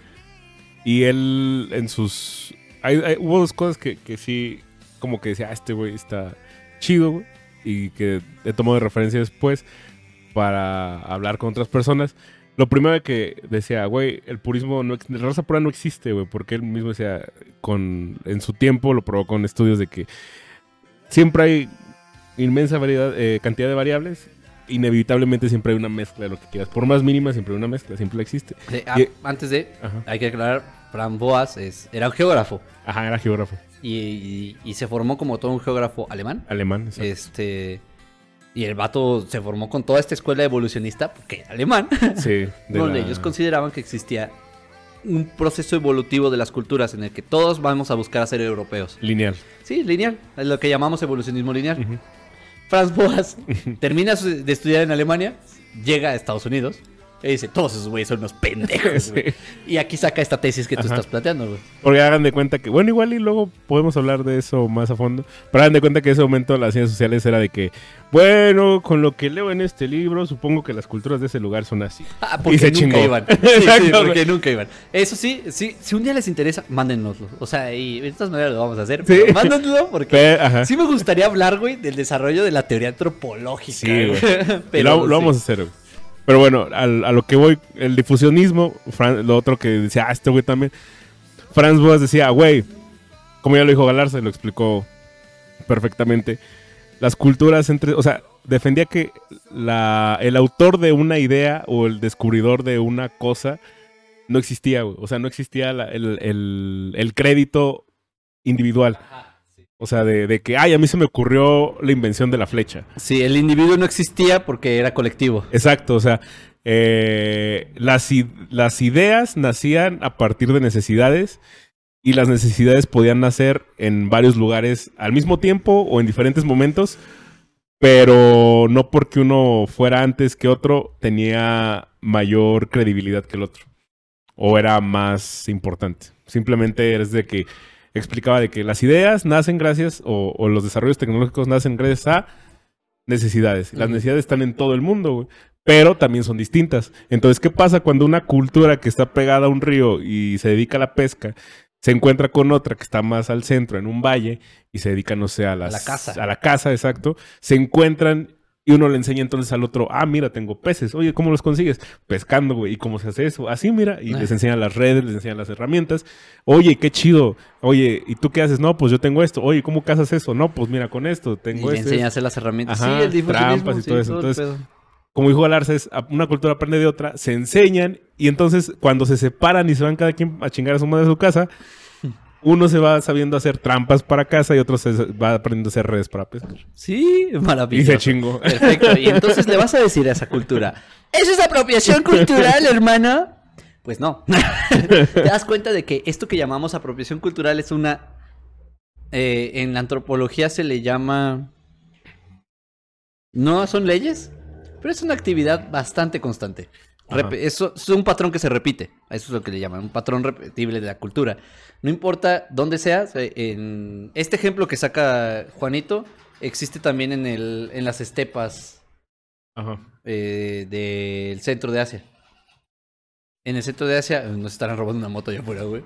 y él en sus... hay- hay- hubo dos cosas que, que sí, como que decía, ah, este güey está chido, y que he tomado de referencia después para hablar con otras personas. Lo primero que decía, güey, el purismo, no, la raza pura no existe, güey, porque él mismo decía, con, en su tiempo lo probó con estudios de que siempre hay inmensa variedad, eh, cantidad de variables, inevitablemente siempre hay una mezcla de lo que quieras. Por más mínima, siempre hay una mezcla, siempre existe. Eh, ah, Y- antes de, Ajá, hay que aclarar, Fran Boas es, era un geógrafo Ajá era geógrafo. y, y- y se formó como todo un geógrafo alemán. Alemán, exacto. Este. Y el vato se formó con toda esta escuela evolucionista, porque era alemán, Sí, de donde la- ellos consideraban que existía un proceso evolutivo de las culturas en el que todos vamos a buscar a ser europeos. Lineal. Sí, lineal, es lo que llamamos evolucionismo lineal. Franz Boas termina de estudiar en Alemania, llega a Estados Unidos y dice, todos esos güeyes son unos pendejos. güey". Y aquí saca esta tesis que tú Ajá. estás planteando, güey. Porque hagan de cuenta que, bueno, igual y luego podemos hablar de eso más a fondo, pero hagan de cuenta que ese momento las ciencias sociales era de que, bueno, con lo que leo en este libro, supongo que las culturas de ese lugar son así. Ah, Y porque se nunca chingó. iban. Sí, porque nunca iban. Eso sí, sí, si un día les interesa, mándennoslo. O sea, y de todas maneras lo vamos a hacer. Sí. pero mándenlo porque sí me gustaría hablar, güey, del desarrollo de la teoría antropológica. Sí, güey. Y Pero lo, lo vamos a hacer, güey. Pero bueno, al- a lo que voy, el difusionismo, Fran- lo otro que decía, ah, este güey también. Franz Boas decía, güey, como ya lo dijo Galarza, lo explicó perfectamente, las culturas entre, o sea, defendía que la, el autor de una idea o el descubridor de una cosa no existía, güey. O sea, no existía el, el- el crédito individual. Ajá. O sea, de, de que, ay, a mí se me ocurrió la invención de la flecha. Sí, el individuo no existía porque era colectivo. Exacto, o sea, eh, las, las ideas nacían a partir de necesidades y las necesidades podían nacer en varios lugares al mismo tiempo o en diferentes momentos, pero no porque uno fuera antes que otro tenía mayor credibilidad que el otro o era más importante. Simplemente eres de que explicaba de que las ideas nacen gracias o, o los desarrollos tecnológicos nacen gracias a necesidades. Las necesidades están en todo el mundo, güey. Pero también son distintas. Entonces, ¿qué pasa cuando una cultura que está pegada a un río y se dedica a la pesca se encuentra con otra que está más al centro, en un valle, y se dedica, no sé, a, las, la caza. A la caza, exacto. Se encuentran y uno le enseña entonces al otro, ah, mira, tengo peces. Oye, ¿cómo los consigues? Pescando, güey. ¿Y cómo se hace eso? Así, mira. Y Ah. les enseñan las redes, les enseñan las herramientas. Oye, qué chido. Oye, ¿y tú qué haces? No, pues yo tengo esto. Oye, ¿cómo cazas eso? No, pues mira, con esto Y tengo le esto. enseña a hacer las herramientas. Ajá, sí, el trampas y sí, todo eso. Entonces. Como dijo Galarza, es una cultura aprende de otra, se enseñan y entonces cuando se separan y se van cada quien a chingar a su madre a su casa, uno se va sabiendo hacer trampas para casa y otro se va aprendiendo a hacer redes para pescar. Sí, Y maravilloso. se chingó. Perfecto. Y entonces le vas a decir a esa cultura, ¿eso es apropiación cultural, hermano? Pues no. Te das cuenta de que esto que llamamos apropiación cultural es una... eh, en la antropología se le llama... No son leyes, pero es una actividad bastante constante. Ajá. Eso es un patrón que se repite. Eso es lo que le llaman, un patrón repetible de la cultura. No importa dónde seas, en este ejemplo que saca Juanito existe también en, el, en las estepas eh, del centro de Asia. En el centro de Asia, nos estarán robando una moto allá afuera, güey.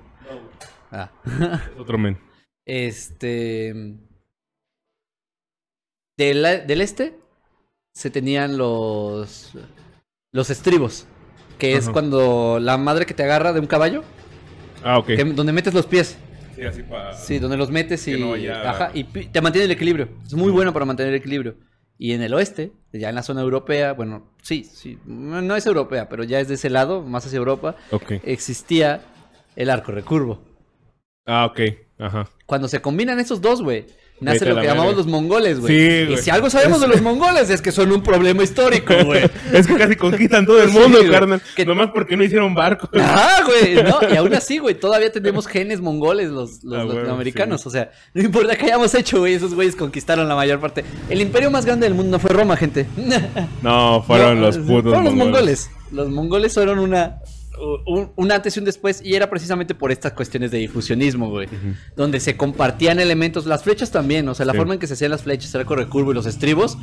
Ah. Es otro men. Este. Del, del este se tenían los. Los estribos. Que es cuando la madre que te agarra de un caballo, Ah, ok. que- donde metes los pies. Sí, así para... Sí, donde los metes y. No haya- Ajá, y te mantiene el equilibrio. Es muy bueno para mantener el equilibrio. Y en el oeste, ya en la zona europea, bueno, sí, sí, no es europea, pero ya es de ese lado, más hacia Europa, Ok. existía el arco recurvo. Ah, ok. Ajá. Cuando se combinan esos dos, güey, nace lo que llamamos los mongoles, güey. Sí, y si algo sabemos de los mongoles es que son un problema histórico, güey. es que casi conquistan todo el Sí, mundo, güey. carnal. Que- Nomás porque no hicieron barco. Ah, güey, ¿no? Y aún así, güey, todavía tenemos genes mongoles los, los Ah, latinoamericanos. sí. O sea, no importa qué hayamos hecho, güey, esos güeyes conquistaron la mayor parte. El imperio más grande del mundo no fue Roma, gente. No, fueron No, los putos Fueron los mongoles. mongoles. Los mongoles fueron una, un, un antes y un después. Y era precisamente por estas cuestiones de difusionismo, güey. Donde se compartían elementos. Las flechas también. O sea, la Sí. forma en que se hacían las flechas, el arco recurvo y los estribos.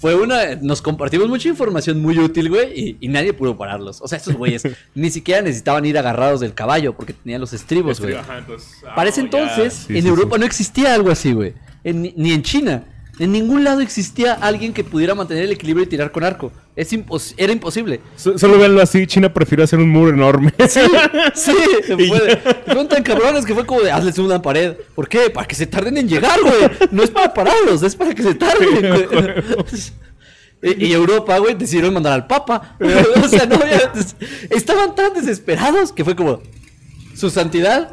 Fue una. Nos compartimos mucha información muy útil, güey. Y, y nadie pudo pararlos. O sea, estos güeyes ni siquiera necesitaban ir agarrados del caballo. Porque tenían los estribos, güey. Entonces, ah, Para ese entonces, Sí, en sí, Europa no existía algo así, güey. En- ni en China. En ningún lado existía alguien que pudiera mantener el equilibrio y tirar con arco. Es impos- era imposible. So- Solo verlo así, China prefirió hacer un muro enorme. Sí, sí, Y puede. Fueron tan cabrones que fue como de hazles una pared. ¿Por qué? Para que se tarden en llegar, güey. No es para pararlos, es para que se tarden, güey. Y Europa, güey, decidieron mandar al Papa. O sea, no había- Estaban tan desesperados que fue como. Su santidad,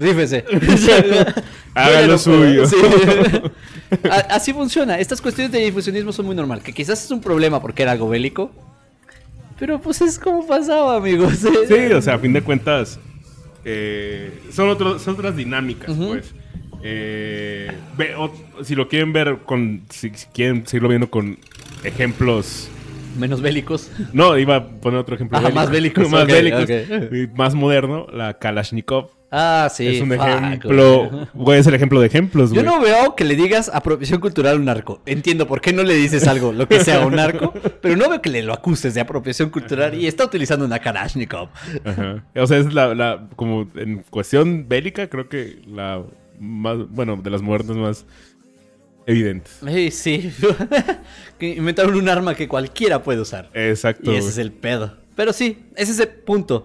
rífese. Haga lo suyo. Sí. Así funciona. Estas cuestiones de difusionismo son muy normal. Que quizás es un problema porque era algo bélico. Pero pues es como pasaba, amigos. Sí, o sea, a fin de cuentas, eh, son, otros, son otras dinámicas, pues. Eh, ve- o- si lo quieren ver con, si, si quieren seguirlo viendo con ejemplos. Menos bélicos. No, iba a poner otro ejemplo. Ajá, más bélicos, más bélicos. más moderno, la Kalashnikov. Ah, sí. es un fuck, ejemplo. güey. Güey, es el ejemplo de ejemplos, Yo güey. no veo que le digas apropiación cultural a un narco. Entiendo por qué no le dices algo, lo que sea a un narco, pero no veo que le lo acuses de apropiación cultural y está utilizando una Kalashnikov. Ajá. O sea, es la, la, como en cuestión bélica, creo que la más, bueno, de las muertes más evidentes. Sí. que inventaron un arma que cualquiera puede usar. Exacto. Y ese güey. es el pedo. Pero sí, ese es el punto.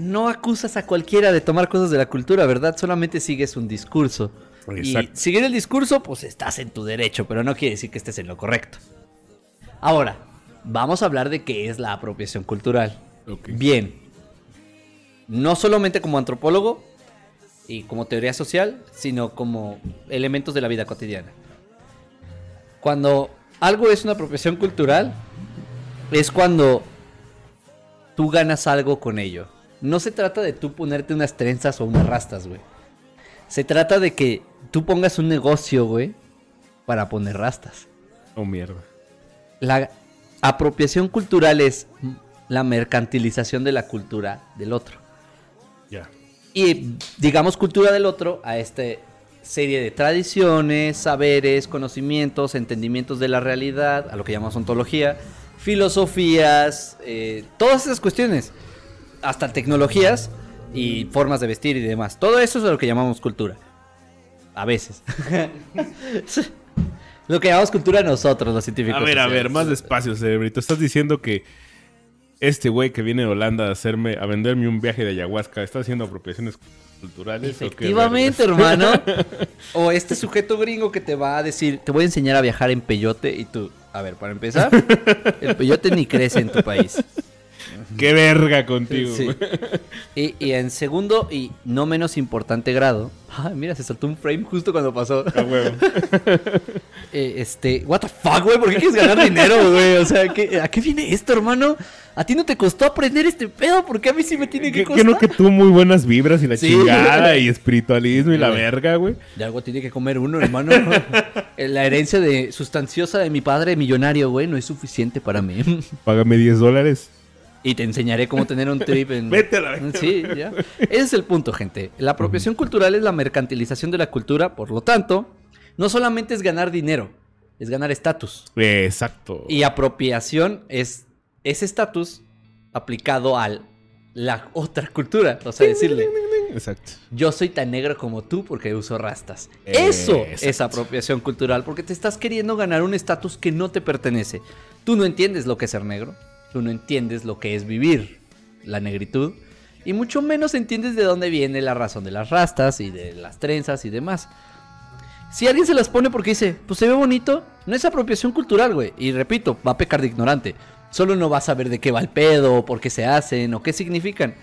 No acusas a cualquiera de tomar cosas de la cultura, ¿verdad? Solamente sigues un discurso. Exacto. Y seguir el discurso, pues estás en tu derecho, pero no quiere decir que estés en lo correcto. Ahora, vamos a hablar de qué es la apropiación cultural. Bien. No solamente como antropólogo y como teoría social, sino como elementos de la vida cotidiana. Cuando algo es una apropiación cultural, es cuando tú ganas algo con ello. No se trata de tú ponerte unas trenzas o unas rastas, güey. Se trata de que tú pongas un negocio, güey, para poner rastas. Oh, mierda. La apropiación cultural es la mercantilización de la cultura del otro. Ya. Y digamos cultura del otro a esta serie de tradiciones, saberes, conocimientos, entendimientos de la realidad, a lo que llamamos ontología, filosofías, eh, todas esas cuestiones, hasta tecnologías y formas de vestir y demás. Todo eso es lo que llamamos cultura. A veces. lo que llamamos cultura nosotros, los científicos. A ver, a ver, más despacio, cerebrito. Estás diciendo que este güey que viene de Holanda a hacerme, a venderme un viaje de ayahuasca, está haciendo apropiaciones culturales. ¿o qué Efectivamente, hermano. O este sujeto gringo que te va a decir, te voy a enseñar a viajar en peyote y tú, a ver, para empezar, el peyote ni crece en tu país. Qué verga contigo. Sí. Y, y en segundo y no menos importante grado, ah, mira, se saltó un frame justo cuando pasó. Huevo. Eh, este, what the fuck, güey, ¿por qué quieres ganar dinero, güey? O sea, ¿qué- ¿a qué viene esto, hermano? ¿A ti no te costó aprender este pedo? ¿Por qué a mí sí me tiene que costar? que no que tú muy buenas vibras y la Sí. chingada y espiritualismo y la verga, güey. De algo tiene que comer uno, hermano. La herencia de sustanciosa de mi padre millonario, güey, no es suficiente para mí. Págame 10 dólares. Y te enseñaré cómo tener un trip en... Vete a la verga. Sí, ya. Ese es el punto, gente. La apropiación cultural es la mercantilización de la cultura, por lo tanto, no solamente es ganar dinero, es ganar estatus. Exacto. Y apropiación es ese estatus aplicado a la otra cultura. O sea, decirle, Exacto. yo soy tan negro como tú porque uso rastas. Eso Exacto. es apropiación cultural porque te estás queriendo ganar un estatus que no te pertenece. Tú no entiendes lo que es ser negro, tú no entiendes lo que es vivir la negritud y mucho menos entiendes de dónde viene la razón de las rastas y de las trenzas y demás. Si alguien se las pone porque dice, pues se ve bonito, no es apropiación cultural, güey. Y repito, va a pecar de ignorante. Solo no va a saber de qué va el pedo, por qué se hacen, o qué significan.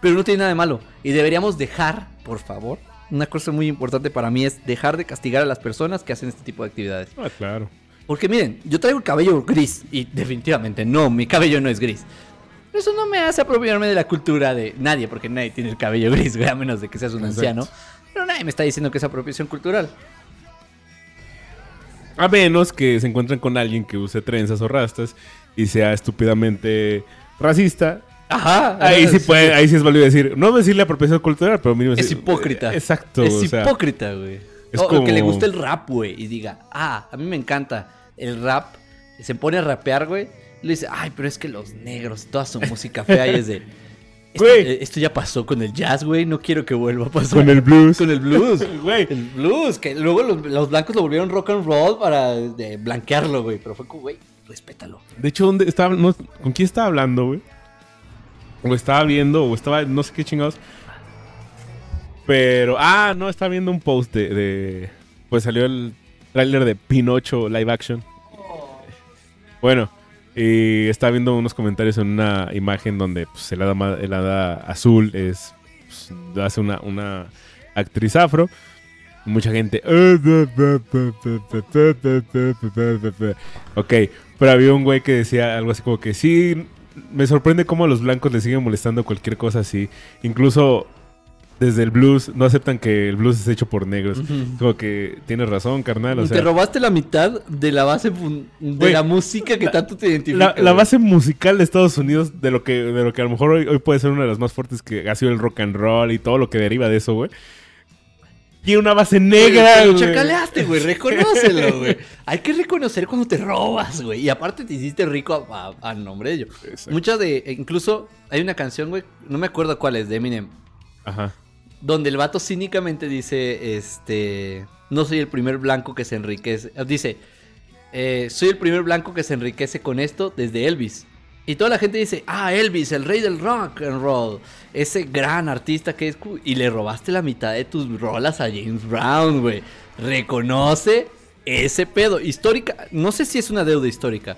Pero no tiene nada de malo. Y deberíamos dejar, por favor, una cosa muy importante para mí es dejar de castigar a las personas que hacen este tipo de actividades. Ah, claro. Porque miren, yo traigo el cabello gris y definitivamente no, mi cabello no es gris. Eso no me hace apropiarme de la cultura de nadie, porque nadie tiene el cabello gris, güey, a menos de que seas un Exacto. anciano. Pero nadie me está diciendo que es apropiación cultural. A menos que se encuentren con alguien que use trenzas o rastas y sea estúpidamente racista. Ajá. Ahí sí sí. puede, ahí sí es válido decir, no decirle apropiación cultural, pero mínimo Es decir- hipócrita. Exacto. Es o hipócrita, güey. es O, que le guste el rap, güey, y diga, ah, a mí me encanta el rap. Se pone a rapear, güey. Y le dice, ay, pero es que los negros, toda su música fea y es de. Esto, Güey. eh, esto ya pasó con el jazz, güey. No quiero que vuelva a pasar. Con el blues. Con el blues. Güey. El blues, que luego los, los blancos lo volvieron rock and roll para de, blanquearlo, güey. Pero fue como, güey, respétalo. De hecho, ¿dónde estaba, no- ¿con quién estaba hablando, güey? O estaba viendo, o estaba, no sé qué chingados. Pero, ah, no, estaba viendo un post de, de- pues salió el tráiler de Pinocho live action. Bueno, y estaba viendo unos comentarios en una imagen donde pues, el, hada, el hada azul es, pues, hace una, una actriz afro. Mucha gente. Ok, pero había un güey que decía algo así como que sí, me sorprende cómo a los blancos les siguen molestando cualquier cosa así. Incluso desde el blues, no aceptan que el blues es hecho por negros. Como que tienes razón, carnal. O te robaste la mitad de la base de la música que tanto te identifica. la, base musical de Estados Unidos, de lo que, de lo que a lo mejor hoy, hoy puede ser una de las más fuertes que ha sido el rock and roll y todo lo que deriva de eso, güey. Tiene una base negra, güey. chacaleaste, güey. Reconócelo, güey. Hay que reconocer cuando te robas, güey. Y aparte te hiciste rico a, a- a nombre de ello. Muchas de. e Incluso hay una canción, güey. No me acuerdo cuál es, de Eminem. Ajá. Donde el vato cínicamente dice: Este. No soy el primer blanco que se enriquece. eh, Dice: eh, Soy el primer blanco que se enriquece con esto desde Elvis. Y toda la gente dice: Ah, Elvis, el rey del rock and roll. Ese gran artista que es. cu-". Y le robaste la mitad de tus rolas a James Brown, güey. Reconoce ese pedo. Histórica. No sé si es una deuda histórica.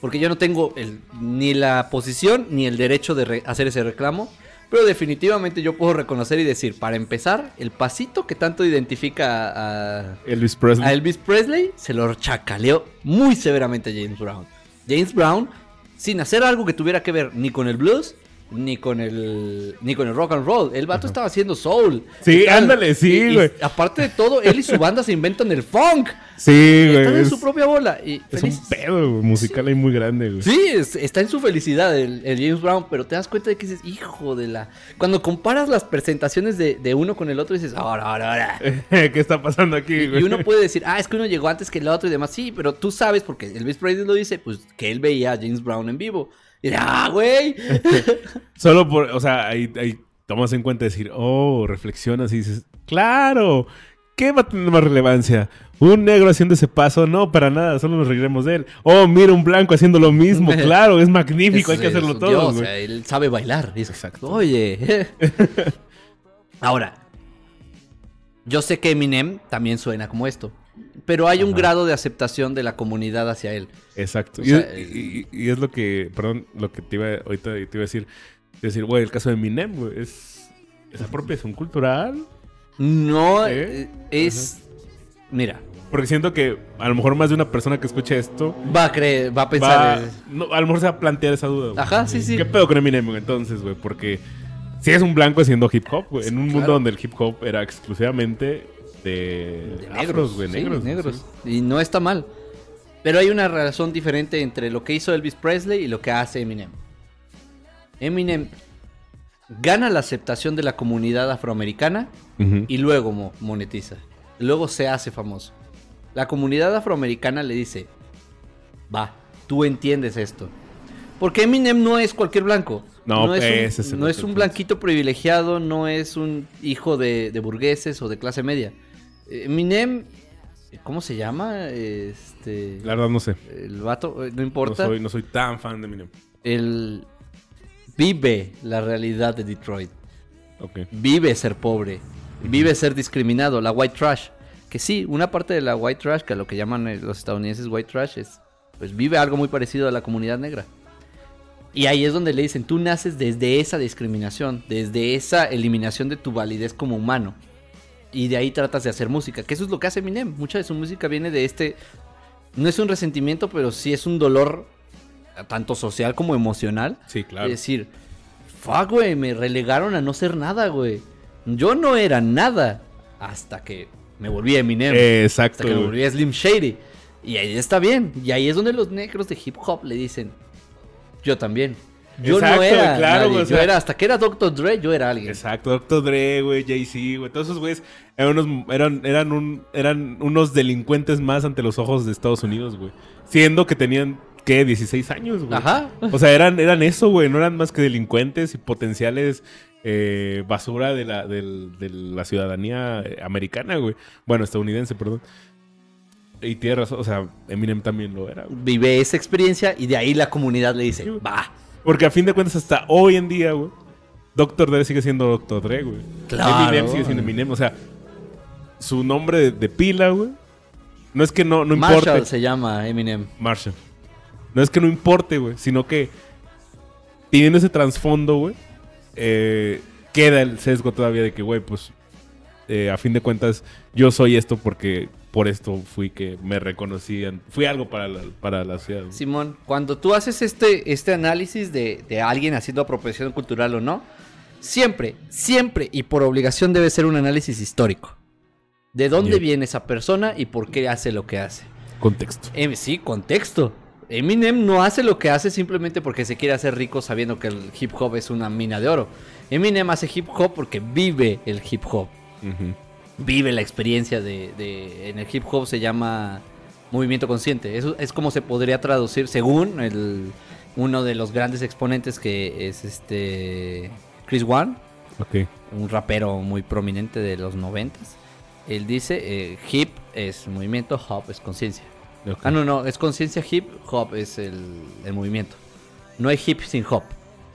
Porque yo no tengo ni la posición ni el derecho de hacer ese reclamo. Pero definitivamente yo puedo reconocer y decir, para empezar, el pasito que tanto identifica a, Elvis Presley. a Elvis Presley se lo chacaleó muy severamente a James Brown. James Brown, sin hacer algo que tuviera que ver ni con el blues, ni con el ni con el rock and roll. El vato estaba haciendo soul. Sí, ándale, sí, y- y güey. aparte de todo, él y su banda se inventan el funk. Sí, güey. Están en Es, su propia bola. Y es feliz- un pedo güey, musical ahí muy grande, güey. Sí, es- está en su felicidad el, el James Brown, pero te das cuenta de que dices, hijo de la... Cuando comparas las presentaciones de, de uno con el otro, dices, ahora, ahora, ahora. ¿Qué está pasando aquí, Y güey? uno puede decir, ah, es que uno llegó antes que el otro y demás. Sí, pero tú sabes, porque Elvis Presley lo dice, pues que él veía a James Brown en vivo. De, ah, güey. Solo por, o sea, ahí, ahí tomas en cuenta decir, oh, reflexionas y dices, claro, ¿qué va a tener más relevancia? ¿Un negro haciendo ese paso? No, para nada, solo nos reiremos de él. Oh, mira, un blanco haciendo lo mismo, claro, es magnífico, hay que hacerlo es todo, Dios, sea, él sabe bailar. Es- Exacto. Oye. Ahora, yo sé que Eminem también suena como esto. Pero hay un grado de aceptación de la comunidad hacia él. Exacto. O y, sea, es, y- y es lo que, perdón, lo que te iba, ahorita te iba a decir, decir, güey, el caso de Eminem, güey, es, es apropiación cultural. No ¿Eh? es. Mira, Porque siento que a lo mejor más de una persona que escuche esto va a creer, va a va, pensar. no, a lo mejor se va a plantear esa duda. güey. Ajá, sí, sí. ¿Qué pedo con Eminem entonces, güey? Porque si es un blanco haciendo hip hop, güey, en un mundo donde el hip hop era exclusivamente de, güey, negros. güey, negros. sí. Y no está mal. Pero hay una razón diferente entre lo que hizo Elvis Presley y lo que hace Eminem. Eminem gana la aceptación de la comunidad afroamericana y luego mo- monetiza. Luego se hace famoso. La comunidad afroamericana le dice, va, tú entiendes esto. Porque Eminem no es cualquier blanco. No, es ese es un, no es un blanquito privilegiado, no es un hijo de, de burgueses o de clase media. Eminem, ¿cómo se llama? Este, La verdad no sé. el vato, eh, no No importa. soy, no soy tan fan de Eminem. Él vive la realidad de Detroit. Ok. vive ser pobre, vive ser discriminado, la white trash. Que sí, una parte de la white trash, que a lo que llaman eh, los estadounidenses white trash, es, pues vive algo muy parecido a la comunidad negra. Y ahí es donde le dicen, tú naces desde esa discriminación, desde esa eliminación de tu validez como humano. Y de ahí tratas de hacer música, que eso es lo que hace Eminem. Mucha de su música viene de este... No es un resentimiento, pero sí es un dolor, tanto social como emocional, Sí, claro. es decir, fuck, güey, me relegaron a no ser nada, güey. Yo no era nada hasta que me volví Eminem. Exacto. hasta que me volví Slim Shady. Y ahí está bien. Y ahí es donde los negros de hip hop le dicen, yo también. Yo Exacto, no era claro, nadie, güey, o yo era, hasta que era Dr. Dre, yo era alguien. Exacto, Dr. Dre, güey, Jay-Z, güey, todos esos güeyes eran unos, eran, eran, un, eran unos delincuentes más ante los ojos de Estados Unidos, güey. Siendo que tenían, ¿qué? 16 años, güey. Ajá. O sea, eran, eran eso, güey, no eran más que delincuentes y potenciales eh, basura de la, del- de la ciudadanía eh, americana, güey. Bueno, estadounidense, perdón. Y razón, o sea, Eminem también lo era, güey. Vive esa experiencia y de ahí la comunidad le dice, Sí, va. Porque a fin de cuentas, hasta hoy en día, güey, Dr. Dre sigue siendo Dr. Dre, güey. Claro. Eminem sigue siendo Eminem. O sea, su nombre de, de pila, güey. No es que no, no importe. Marshall se llama Eminem. Marshall. No es que no importe, güey. Sino que teniendo ese trasfondo, güey, eh, queda el sesgo todavía de que, güey, pues, eh, a fin de cuentas, yo soy esto porque por esto fui que me reconocían. Fui algo para la, para la ciudad. Simón, cuando tú haces este, este análisis de, de alguien haciendo apropiación cultural o no, siempre, siempre y por obligación debe ser un análisis histórico. ¿De dónde Yeah. viene esa persona y por qué hace lo que hace? Contexto. Em, sí, contexto. Eminem no hace lo que hace simplemente porque se quiere hacer rico sabiendo que el hip hop es una mina de oro. Eminem hace hip hop porque vive el hip hop. Vive la experiencia de, de- en el hip hop se llama movimiento consciente. Eso es como se podría traducir según el, uno de los grandes exponentes que es este Chris One, un rapero muy prominente de los noventas. Él dice eh, hip es movimiento, hop es conciencia. Ah, no, no, es conciencia hip, hop es el, el movimiento. No hay hip sin hop.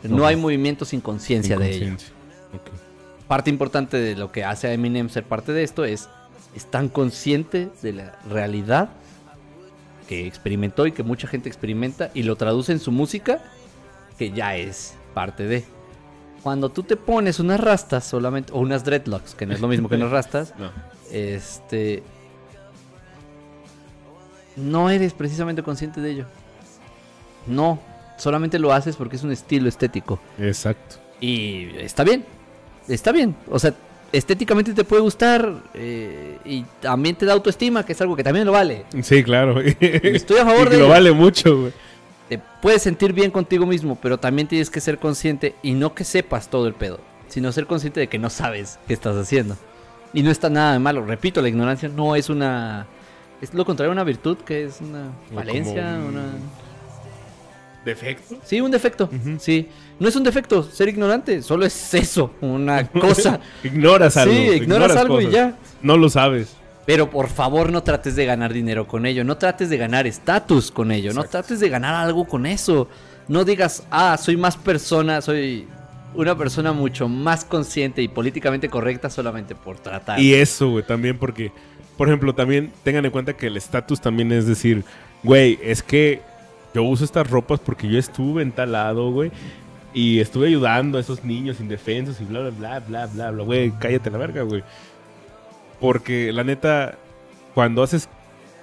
No hay movimiento sin conciencia de ello. Parte importante de lo que hace a Eminem ser parte de esto es, es tan consciente de la realidad que experimentó y que mucha gente experimenta y lo traduce en su música que ya es parte de. Cuando tú te pones unas rastas solamente, o unas dreadlocks, que no es lo mismo que unas rastas, No. este... No eres precisamente consciente de ello. No. Solamente lo haces porque es un estilo estético. Exacto. Y está bien. Está bien. O sea, estéticamente te puede gustar eh, y también te da autoestima, que es algo que también lo vale. Sí, claro. Estoy a favor Y de lo ello. vale mucho, güey. Te puedes sentir bien contigo mismo, pero también tienes que ser consciente y no que sepas todo el pedo, sino ser consciente de que no sabes qué estás haciendo. Y no está nada de malo. Repito, la ignorancia no es una... Es lo contrario a una virtud, que es una como un- una... ¿Defecto? Sí, un defecto. Sí. No es un defecto ser ignorante, solo es eso, una cosa. Ignoras algo. sí, ignoras algo y ya. No lo sabes. Pero por favor no trates de ganar dinero con ello, no trates de ganar estatus con ello, no trates de ganar algo con eso. No digas, ah, soy más persona, soy una persona mucho más consciente y políticamente correcta solamente por tratar. Y eso, güey, también porque, por ejemplo, también tengan en cuenta que el estatus también es decir, güey, es que yo uso estas ropas porque yo estuve en tal lado, güey, y estuve ayudando a esos niños indefensos y bla, bla, bla, bla, bla, bla, güey, cállate la verga, güey. Porque la neta, cuando haces,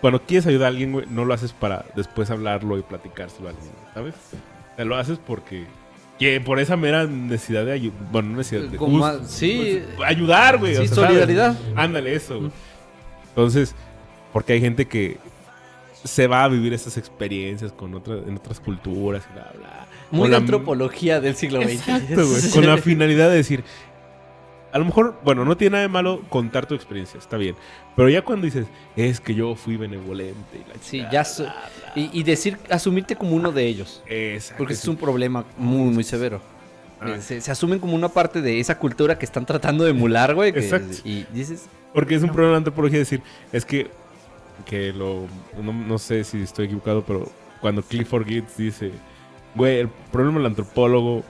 cuando quieres ayudar a alguien, güey, no lo haces para después hablarlo y platicárselo a alguien, ¿sabes? Sea, lo haces porque... Que por esa mera necesidad de ayudar, bueno, no necesidad de Como sí. pues, ayudar, güey. Sí, o sea, ¿sabes? solidaridad. Ándale, eso. güey. Entonces, porque hay gente que se va a vivir esas experiencias con otras, en otras culturas y bla, bla. Muy Con la- antropología del siglo XX. Exacto, güey. Con la finalidad de decir, a lo mejor, bueno, no tiene nada de malo contar tu experiencia, está bien. Pero ya cuando dices, es que yo fui benevolente. Y la Sí, ya so- bla, bla. y, y decir, asumirte como uno de ellos. Exacto. Porque es un problema muy, muy severo. Ah. Eh, Se, se asumen como una parte de esa cultura que están tratando de emular, güey. que- Exacto. Y dices, Porque es un problema de antropología decir, es que, que lo, no, no sé si estoy equivocado, pero cuando Clifford Geertz dice, güey, el problema del antropólogo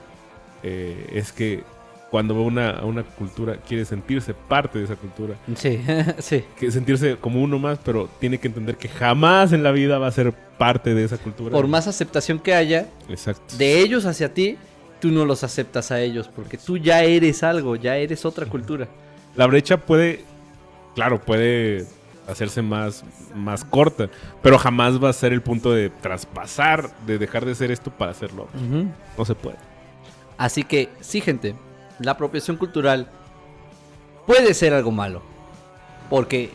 eh, es que cuando va una, a una cultura quiere sentirse parte de esa cultura, sí, sí. que sentirse como uno más, pero tiene que entender que jamás en la vida va a ser parte de esa cultura. Por más aceptación que haya Exacto. de ellos hacia ti, tú no los aceptas a ellos. Porque tú ya eres algo, ya eres otra cultura. La brecha puede, claro, puede hacerse más, más corta, pero jamás va a ser el punto de traspasar, de dejar de ser esto para hacerlo. No se puede. Así que, sí, gente, la apropiación cultural puede ser algo malo. Porque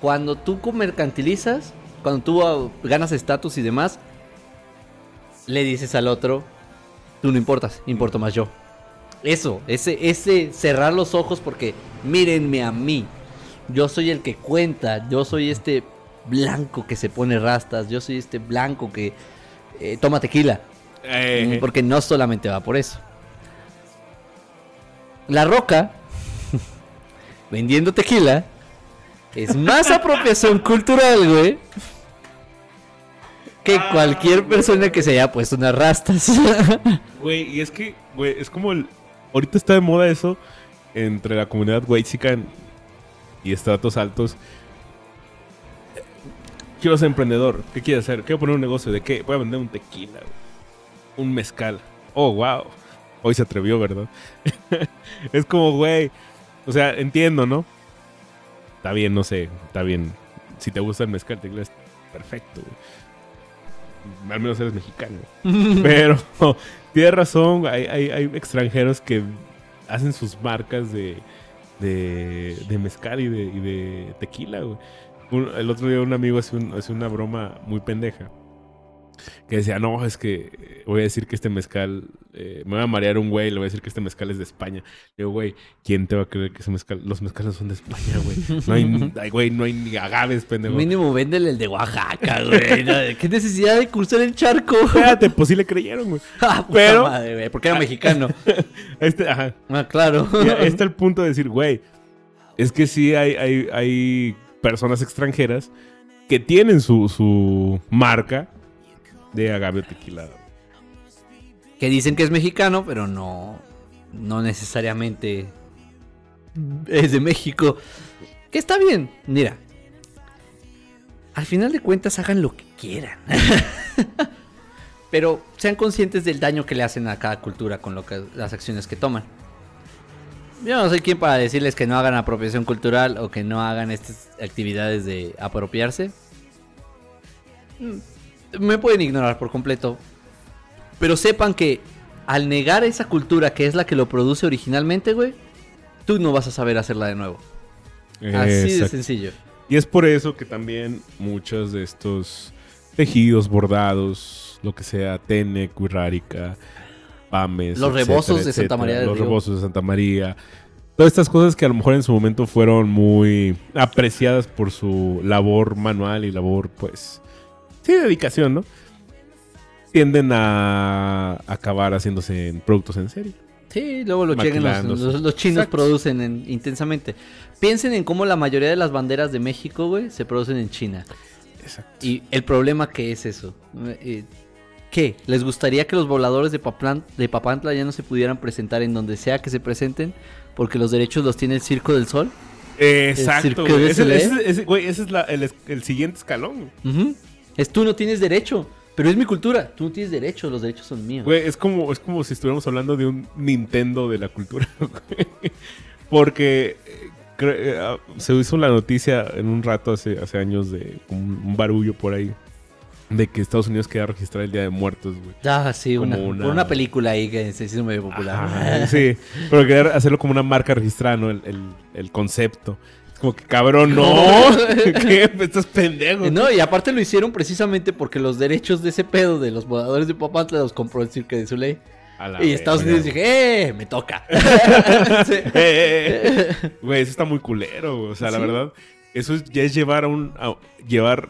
cuando tú mercantilizas, cuando tú ah, ganas estatus y demás, le dices al otro, tú no importas, importo más yo. Eso, ese, ese cerrar los ojos porque mírenme a mí. Yo soy el que cuenta, yo soy este blanco que se pone rastas, yo soy este blanco que eh, toma tequila. Eh, Porque no solamente va por eso. La Roca, vendiendo tequila, es más apropiación cultural, güey. Que cualquier persona que se haya puesto unas rastas. Güey, y es que, güey, es como el... Ahorita está de moda eso entre la comunidad Weixican y estratos altos. Quiero ser emprendedor. ¿Qué quiero hacer? Quiero poner un negocio. ¿De qué? Voy a vender un tequila. Un mezcal. Oh, wow. Hoy se atrevió, ¿verdad? es como, güey. O sea, entiendo, ¿no? Está bien, no sé. Está bien. Si te gusta el mezcal, tequila es perfecto, güey. Al menos eres mexicano. Pero tienes razón, hay, hay, hay extranjeros que hacen sus marcas de, de, de mezcal y de, y de tequila, el otro día un amigo hace, un- hace una broma muy pendeja. Que decía, no, es que eh, voy a decir que este mezcal, eh, me va a marear un güey, le voy a decir que este mezcal es de España. Le digo, güey, ¿quién te va a creer que ese mezcal, los mezcales son de España, güey? No hay, ay, güey, no hay ni agaves, pendejo. Mínimo véndele el de Oaxaca, güey. No, ¿Qué necesidad de cruzar el charco? Espérate, pues sí le creyeron, güey. Ah, puta Pero- madre, güey, porque era mexicano. Este, ajá. Ah, claro. Está el punto de decir, güey, es que sí hay, hay, hay personas extranjeras que tienen su, su marca de agave o que dicen que es mexicano, pero no, no necesariamente es de México. Que está bien, mira. Al final de cuentas hagan lo que quieran. pero sean conscientes del daño que le hacen a cada cultura con lo que, las acciones que toman. Yo no soy quien para decirles que no hagan apropiación cultural o que no hagan estas actividades de apropiarse. Me pueden ignorar por completo. Pero sepan que al negar esa cultura que es la que lo produce originalmente, güey, tú no vas a saber hacerla de nuevo. Así de sencillo. Y es por eso que también muchos de estos tejidos, bordados, lo que sea, Tenec, Wirrárica, Pames, Los etcétera, rebozos de Santa María del Los Río. rebozos de Santa María. Todas estas cosas que a lo mejor en su momento fueron muy apreciadas por su labor manual y labor, pues, sí, dedicación, ¿no? Tienden a acabar haciéndose en productos en serie. Sí, luego lo llegan los, Maquilándose. los- los chinos Exacto. producen en- intensamente. Piensen en cómo la mayoría de las banderas de México, güey, se producen en China. Exacto. Y el problema que es eso. Eh, ¿Qué? ¿Les gustaría que los voladores de, Paplan- de Papantla ya no se pudieran presentar en donde sea que se presenten? Porque los derechos los tiene el Circo del Sol. Exacto, güey. Ese, ese- ese- güey, ese es la- el, el siguiente escalón. Ujú. Es tú no tienes derecho. Pero es mi cultura. Tú no tienes derecho. Los derechos son míos. Güey, es como, es como si estuviéramos hablando de un Nintendo de la cultura. güey. Porque eh, eh, ah, se hizo la noticia en un rato hace, hace años de un, barullo por ahí. De que Estados Unidos quería registrar el Día de Muertos, güey. Ah, sí, una, una- por una película ahí que se hizo medio popular. Ajá, sí, pero quería hacerlo como una marca registrada, ¿no? El, el- el concepto. Como que, cabrón, no. ¿Qué? Estás pendejo. No, y aparte lo hicieron precisamente porque los derechos de ese pedo de los voladores de Papantla los compró el Cirque de Soleil. Y Estados Unidos dije, ¡eh! Me toca. Sí. Eh, eh, eh. Güey, eso está muy culero. O sea, la verdad, eso es- ya es llevar a un. a- llevar.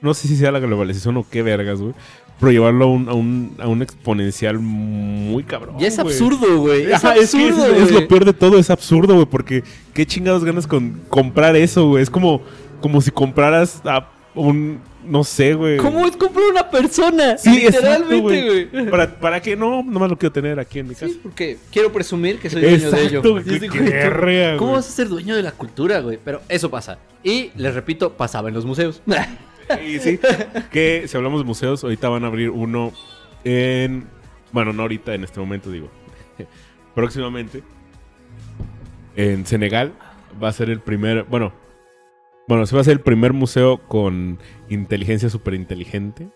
No sé si sea la globalización o qué vergas, güey. Pero llevarlo a un, a un, a un exponencial muy cabrón. Ya es absurdo, güey. Es Ajá, es, que es- lo peor de todo, es absurdo, güey. Porque qué chingados ganas con comprar eso, güey. Es como, como si compraras a un. No sé, güey. ¿Cómo es comprar una persona? Sí, Literalmente, güey. ¿Para, ¿Para qué? No, nomás lo quiero tener aquí en mi casa. Sí, porque quiero presumir que soy dueño de ello. Y qué güey, ¿tú- verga, ¿Cómo vas a ser dueño de la cultura, güey? Pero eso pasa. Y les repito, pasaba en los museos. Y sí, que si hablamos de museos, ahorita van a abrir uno en. Bueno, no ahorita, en este momento, digo. Próximamente. En Senegal va a ser el primer. Bueno, bueno, se va a ser el primer museo con inteligencia súper inteligente.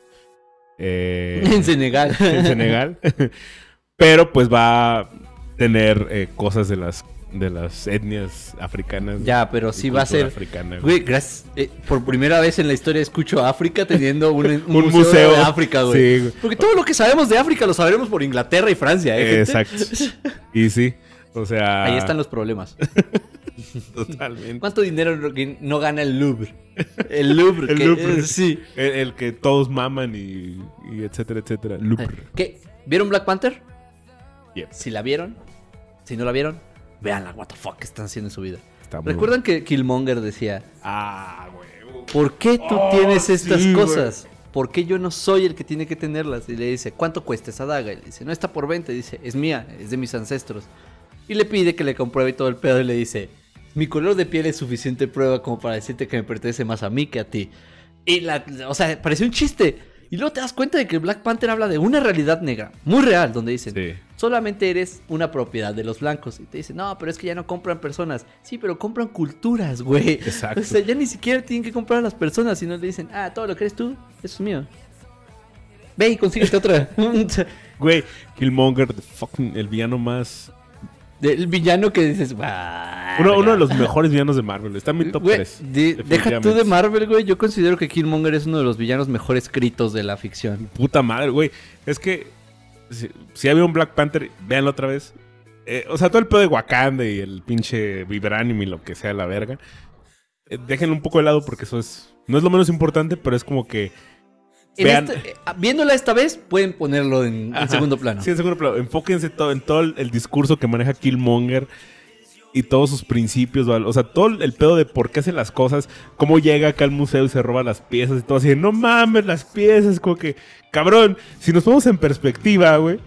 Eh, en Senegal. en Senegal. Pero pues va a tener eh, cosas de las de las etnias africanas. Ya, pero sí va a ser. africana, güey. Güey, gracias. eh, por primera vez en la historia escucho a África teniendo un, un Un museo, museo. de África, güey. Sí, güey. Porque todo lo que sabemos de África lo sabremos por Inglaterra y Francia, ¿eh? Exacto. Y sí, o sea. Ahí están los problemas. Totalmente. ¿Cuánto dinero no- gana el Louvre? El Louvre. El que- Louvre. eh, sí. El, el que todos maman y, y etcétera, etcétera. Louvre. ¿Qué? ¿Vieron Black Panther? Yep. Si la vieron, si no la vieron, véanla, what the fuck que están haciendo en su vida. Está muy ¿Recuerdan que Killmonger decía. Ah, güey. ¿por qué tú Oh, tienes estas sí, cosas? ¿Por qué yo no soy el que tiene que tenerlas? Y le dice, ¿cuánto cuesta esa daga? Y le dice, no está por venta. Y dice, es mía, es de mis ancestros. Y le pide que le compruebe todo el pedo y le dice, mi color de piel es suficiente prueba como para decirte que me pertenece más a mí que a ti. Y la, o sea, pareció un chiste. Y luego te das cuenta de que Black Panther habla de una realidad negra, muy real, donde dicen, Sí. solamente eres una propiedad de los blancos. Y te dicen, no, pero es que ya no compran personas. Sí, pero compran culturas, güey. Exacto. O sea, ya ni siquiera tienen que comprar a las personas, sino le dicen, ah, todo lo que eres tú, eso es mío. Ve y consíguete otra. Güey, Killmonger, the fucking, el villano más. Del villano que dices, "Bah, Uno, uno de los verga". mejores villanos de Marvel. Está en mi top Güey, 3. di- deja tú de Marvel, güey. Yo considero que Killmonger es uno de los villanos mejor escritos de la ficción. Puta madre, güey. Es que. Si, si había un Black Panther, véanlo otra vez. Eh, o sea, todo el pedo de Wakanda y el pinche Vibranium y lo que sea la verga. eh, déjenlo un poco de lado porque eso es. No es lo menos importante, pero es como que. Vean- este- eh, viéndola esta vez, pueden ponerlo en, segundo plano. Sí, en segundo plano. Enfóquense todo, en todo el, el discurso que maneja Killmonger y todos sus principios. ¿vale? O sea, todo el pedo de por qué hace las cosas, cómo llega acá al museo y se roba las piezas y todo así. de, No mames, las piezas. Como que, cabrón, si nos ponemos en perspectiva, güey,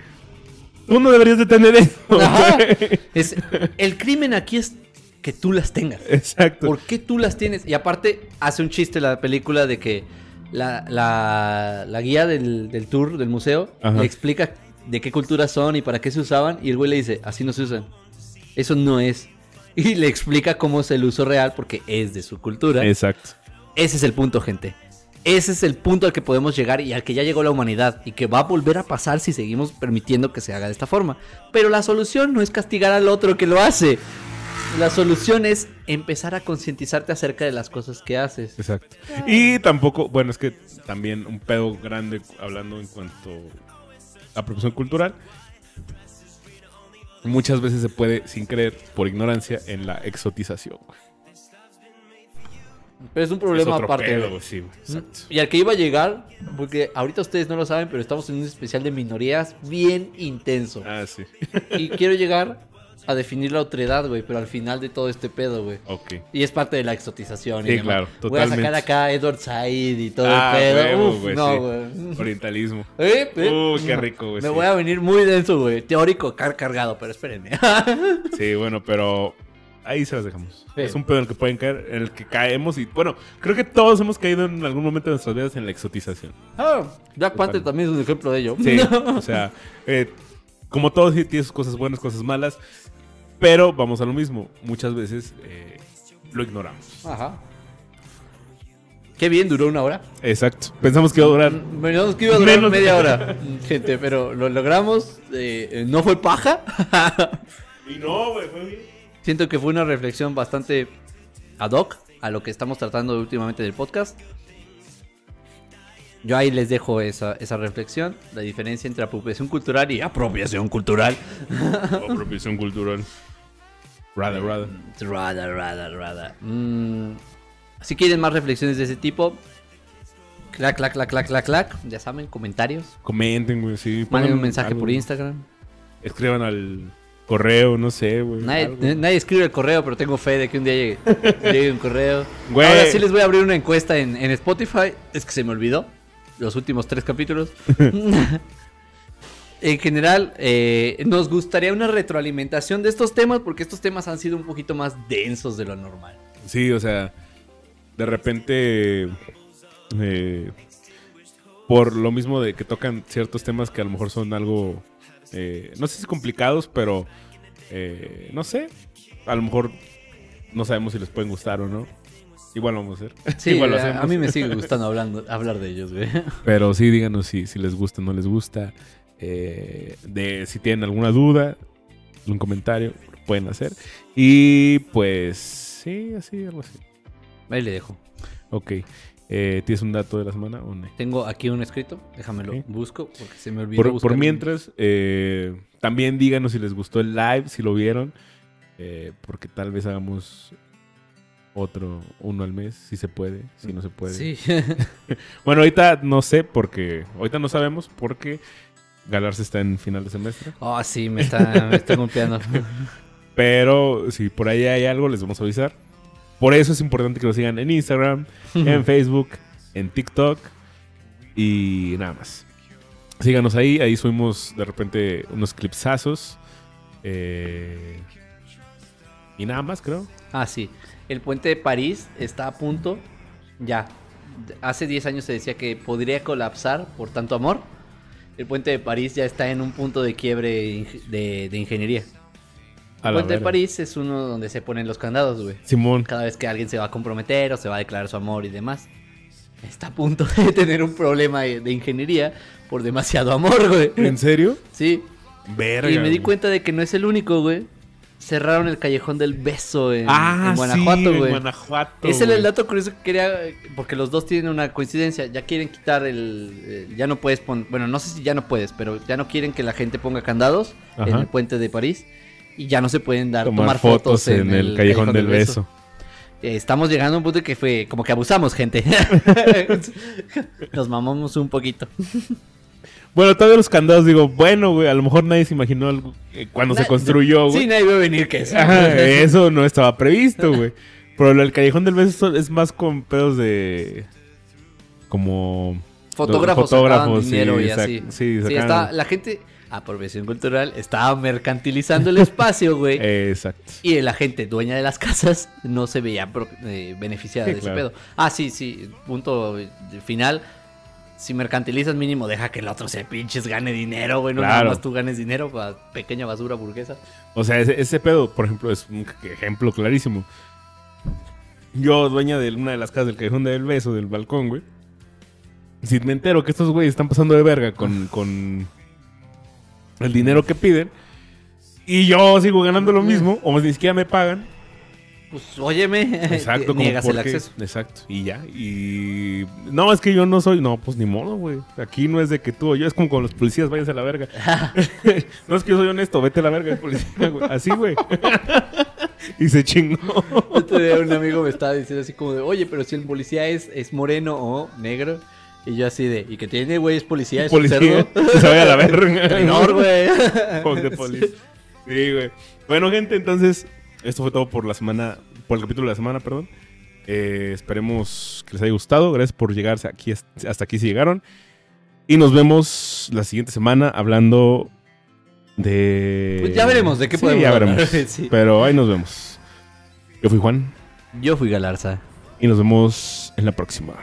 tú no deberías de tener eso. Es, el crimen aquí es que tú las tengas. Exacto. ¿Por qué tú las tienes? Y aparte, hace un chiste la película de que la, la- la guía del, del tour, del museo, Ajá. le explica de qué culturas son y para qué se usaban. Y el güey le dice, así no se usan. Eso no es. Y le explica cómo es el uso real porque es de su cultura. Exacto. Ese es el punto, gente. ese es el punto al que podemos llegar y al que ya llegó la humanidad y que va a volver a pasar si seguimos permitiendo que se haga de esta forma. Pero la solución no es castigar al otro que lo hace. La solución es empezar a concientizarte acerca de las cosas que haces. Exacto. Y tampoco, bueno, es que también un pedo grande hablando en cuanto a apropiación cultural. Muchas veces se puede, sin creer, por ignorancia, en la exotización. Pero es un Es problema otro aparte. pedo, sí. Y al que iba a llegar, porque ahorita ustedes no lo saben, pero estamos en un especial de minorías bien intenso. Ah, sí. Y quiero llegar a definir la otredad, güey, pero al final de todo este pedo, güey. Ok. Y es parte de la exotización. Sí, claro, Voy a sacar totalmente. acá a Edward Said y todo Ah, el pedo. huevo, Uf, no, sí. güey. Orientalismo. Eh, eh. Uy, qué rico, güey. Me sí. voy a venir muy denso, güey. Teórico, car cargado, pero espérenme. Sí, bueno, pero ahí se las dejamos. Sí. Es un pedo en el que pueden caer, en el que caemos y, bueno, creo que todos hemos caído en algún momento de nuestras vidas en la exotización. Ah, Black Panther también es un ejemplo de ello. Sí, o sea, eh, como todo sí tiene sus cosas buenas, cosas malas, pero vamos a lo mismo. Muchas veces eh, lo ignoramos. Ajá. Qué bien, duró una hora. Exacto. Pensamos que iba a durar. Pensamos que iba a durar Menos. media hora, gente, pero lo logramos. eh, eh, no fue paja. Y no, güey, fue bien. Siento que fue una reflexión bastante ad hoc a lo que estamos tratando últimamente del podcast. Yo ahí les dejo esa, esa reflexión, la diferencia entre apropiación cultural y apropiación cultural. Apropiación cultural. Rather, rather. Rada, rada, rada. Mm, si quieren más reflexiones de ese tipo, clac, clac, clac, clac, clac, clac, ya saben, comentarios. Comenten, güey, sí. Manden un mensaje algo. por Instagram. Escriban al correo, no sé, güey. Nadie, escribe el correo, pero tengo fe de que un día llegue, llegue un correo. Güey. Ahora sí les voy a abrir una encuesta en, en Spotify. Es que se me olvidó los últimos tres capítulos. en general, eh, nos gustaría una retroalimentación de estos temas porque estos temas han sido un poquito más densos de lo normal. Sí, o sea, de repente, eh, por lo mismo de que tocan ciertos temas que a lo mejor son algo, eh, no sé si complicados, pero eh, no sé, a lo mejor no sabemos si les pueden gustar o no. Igual lo vamos a hacer. Sí, Igual lo a, hacemos. a mí me sigue gustando hablando, hablar de ellos, güey. Pero sí, díganos si, si les gusta o no les gusta. eh, de si tienen alguna duda, un comentario, lo pueden hacer. Y pues, sí, así, algo así. Ahí le dejo. Ok. Eh, ¿Tienes un dato de la semana o no? Tengo aquí un escrito, déjamelo busco porque se me olvidó. Por, por mientras, eh, también díganos si les gustó el live, si lo vieron. eh, porque tal vez hagamos otro, uno al mes, si se puede, si no se puede. Sí. Bueno, ahorita no sé porque, ahorita no sabemos porque Galarse está en final de semestre. Oh, sí, me está, me está golpeando. Pero si por ahí hay algo, les vamos a avisar. Por eso es importante que nos sigan en Instagram, en Facebook, en TikTok y nada más. Síganos ahí, ahí subimos de repente unos clipsazos. eh, y nada más, creo. Ah, sí. El puente de París está a punto. Ya. Hace 10 años se decía que podría colapsar por tanto amor. El puente de París ya está en un punto de quiebre de, de ingeniería. A El puente de. París es uno donde se ponen los candados, güey. Simón. Cada vez que alguien se va a comprometer o se va a declarar su amor y demás. Está a punto de tener un problema de, de ingeniería por demasiado amor, güey. ¿En serio? Sí. Verga. Y me di cuenta de que no es el único, güey. Cerraron el callejón del beso en, Ah, en Guanajuato, sí, güey. Guanajuato. Ese era el dato curioso que quería, porque los dos tienen una coincidencia. Ya quieren quitar el. eh, ya no puedes poner. Bueno, no sé si ya no puedes, pero ya no quieren que la gente ponga candados en el puente de París. Y ya no se pueden dar, Tomar, tomar, fotos, en, el, callejón, del beso. Eh, Estamos llegando a un punto que fue como que abusamos, gente. Nos mamamos un poquito. Bueno, todavía los candados, digo, bueno, güey, a lo mejor nadie se imaginó algo eh, cuando se construyó, güey. Sí, nadie va a venir que eso. Ajá, eso no estaba previsto, güey. Pero el callejón del beso es más con pedos de. Como. Fotógrafos, Fotógrafos, dinero sí, y así. sí, Sí, está, la gente, apropiación cultural, estaba mercantilizando el espacio, güey. Exacto. Y la gente dueña de las casas no se veía eh, beneficiada Sí, de ese claro. pedo. Ah, sí, sí, punto final. Si mercantilizas mínimo, deja que el otro se pinches gane dinero, güey. No nada Claro. más tú ganes dinero para pequeña basura burguesa. O sea, ese, ese pedo, por ejemplo, es un ejemplo clarísimo. Yo, dueña de una de las casas del callejón del beso, del balcón, güey. si me entero que estos güeyes están pasando de verga con, con el dinero que piden y yo sigo ganando lo mismo, o ni siquiera me pagan, Pues óyeme, Exacto, como niegas el acceso. Exacto, y ya. Y no, es que yo no soy, no, pues ni modo, güey. Aquí no es de que tú o yo, es como con los policías, váyanse a la verga. no es que yo soy honesto, vete a la verga, policía, güey. Así, güey. y se chingó. Otro día un amigo me estaba diciendo así como de, oye, pero si el policía es, es moreno o negro. Y yo así de, ¿y que tiene, güey? Es policía, es policía, un cerdo. que se vaya a la verga. Traidor, güey. The police. Sí, güey. Bueno, gente, entonces, esto fue todo por la semana, por el capítulo de la semana, perdón. Eh, esperemos que les haya gustado. Gracias por llegarse aquí hasta aquí si llegaron. Y nos vemos la siguiente semana hablando de. Pues ya veremos de qué Sí, podemos ya hablar. veremos. Sí. Pero ahí nos vemos. Yo fui Juan Yo fui Galarza. y nos vemos en la próxima.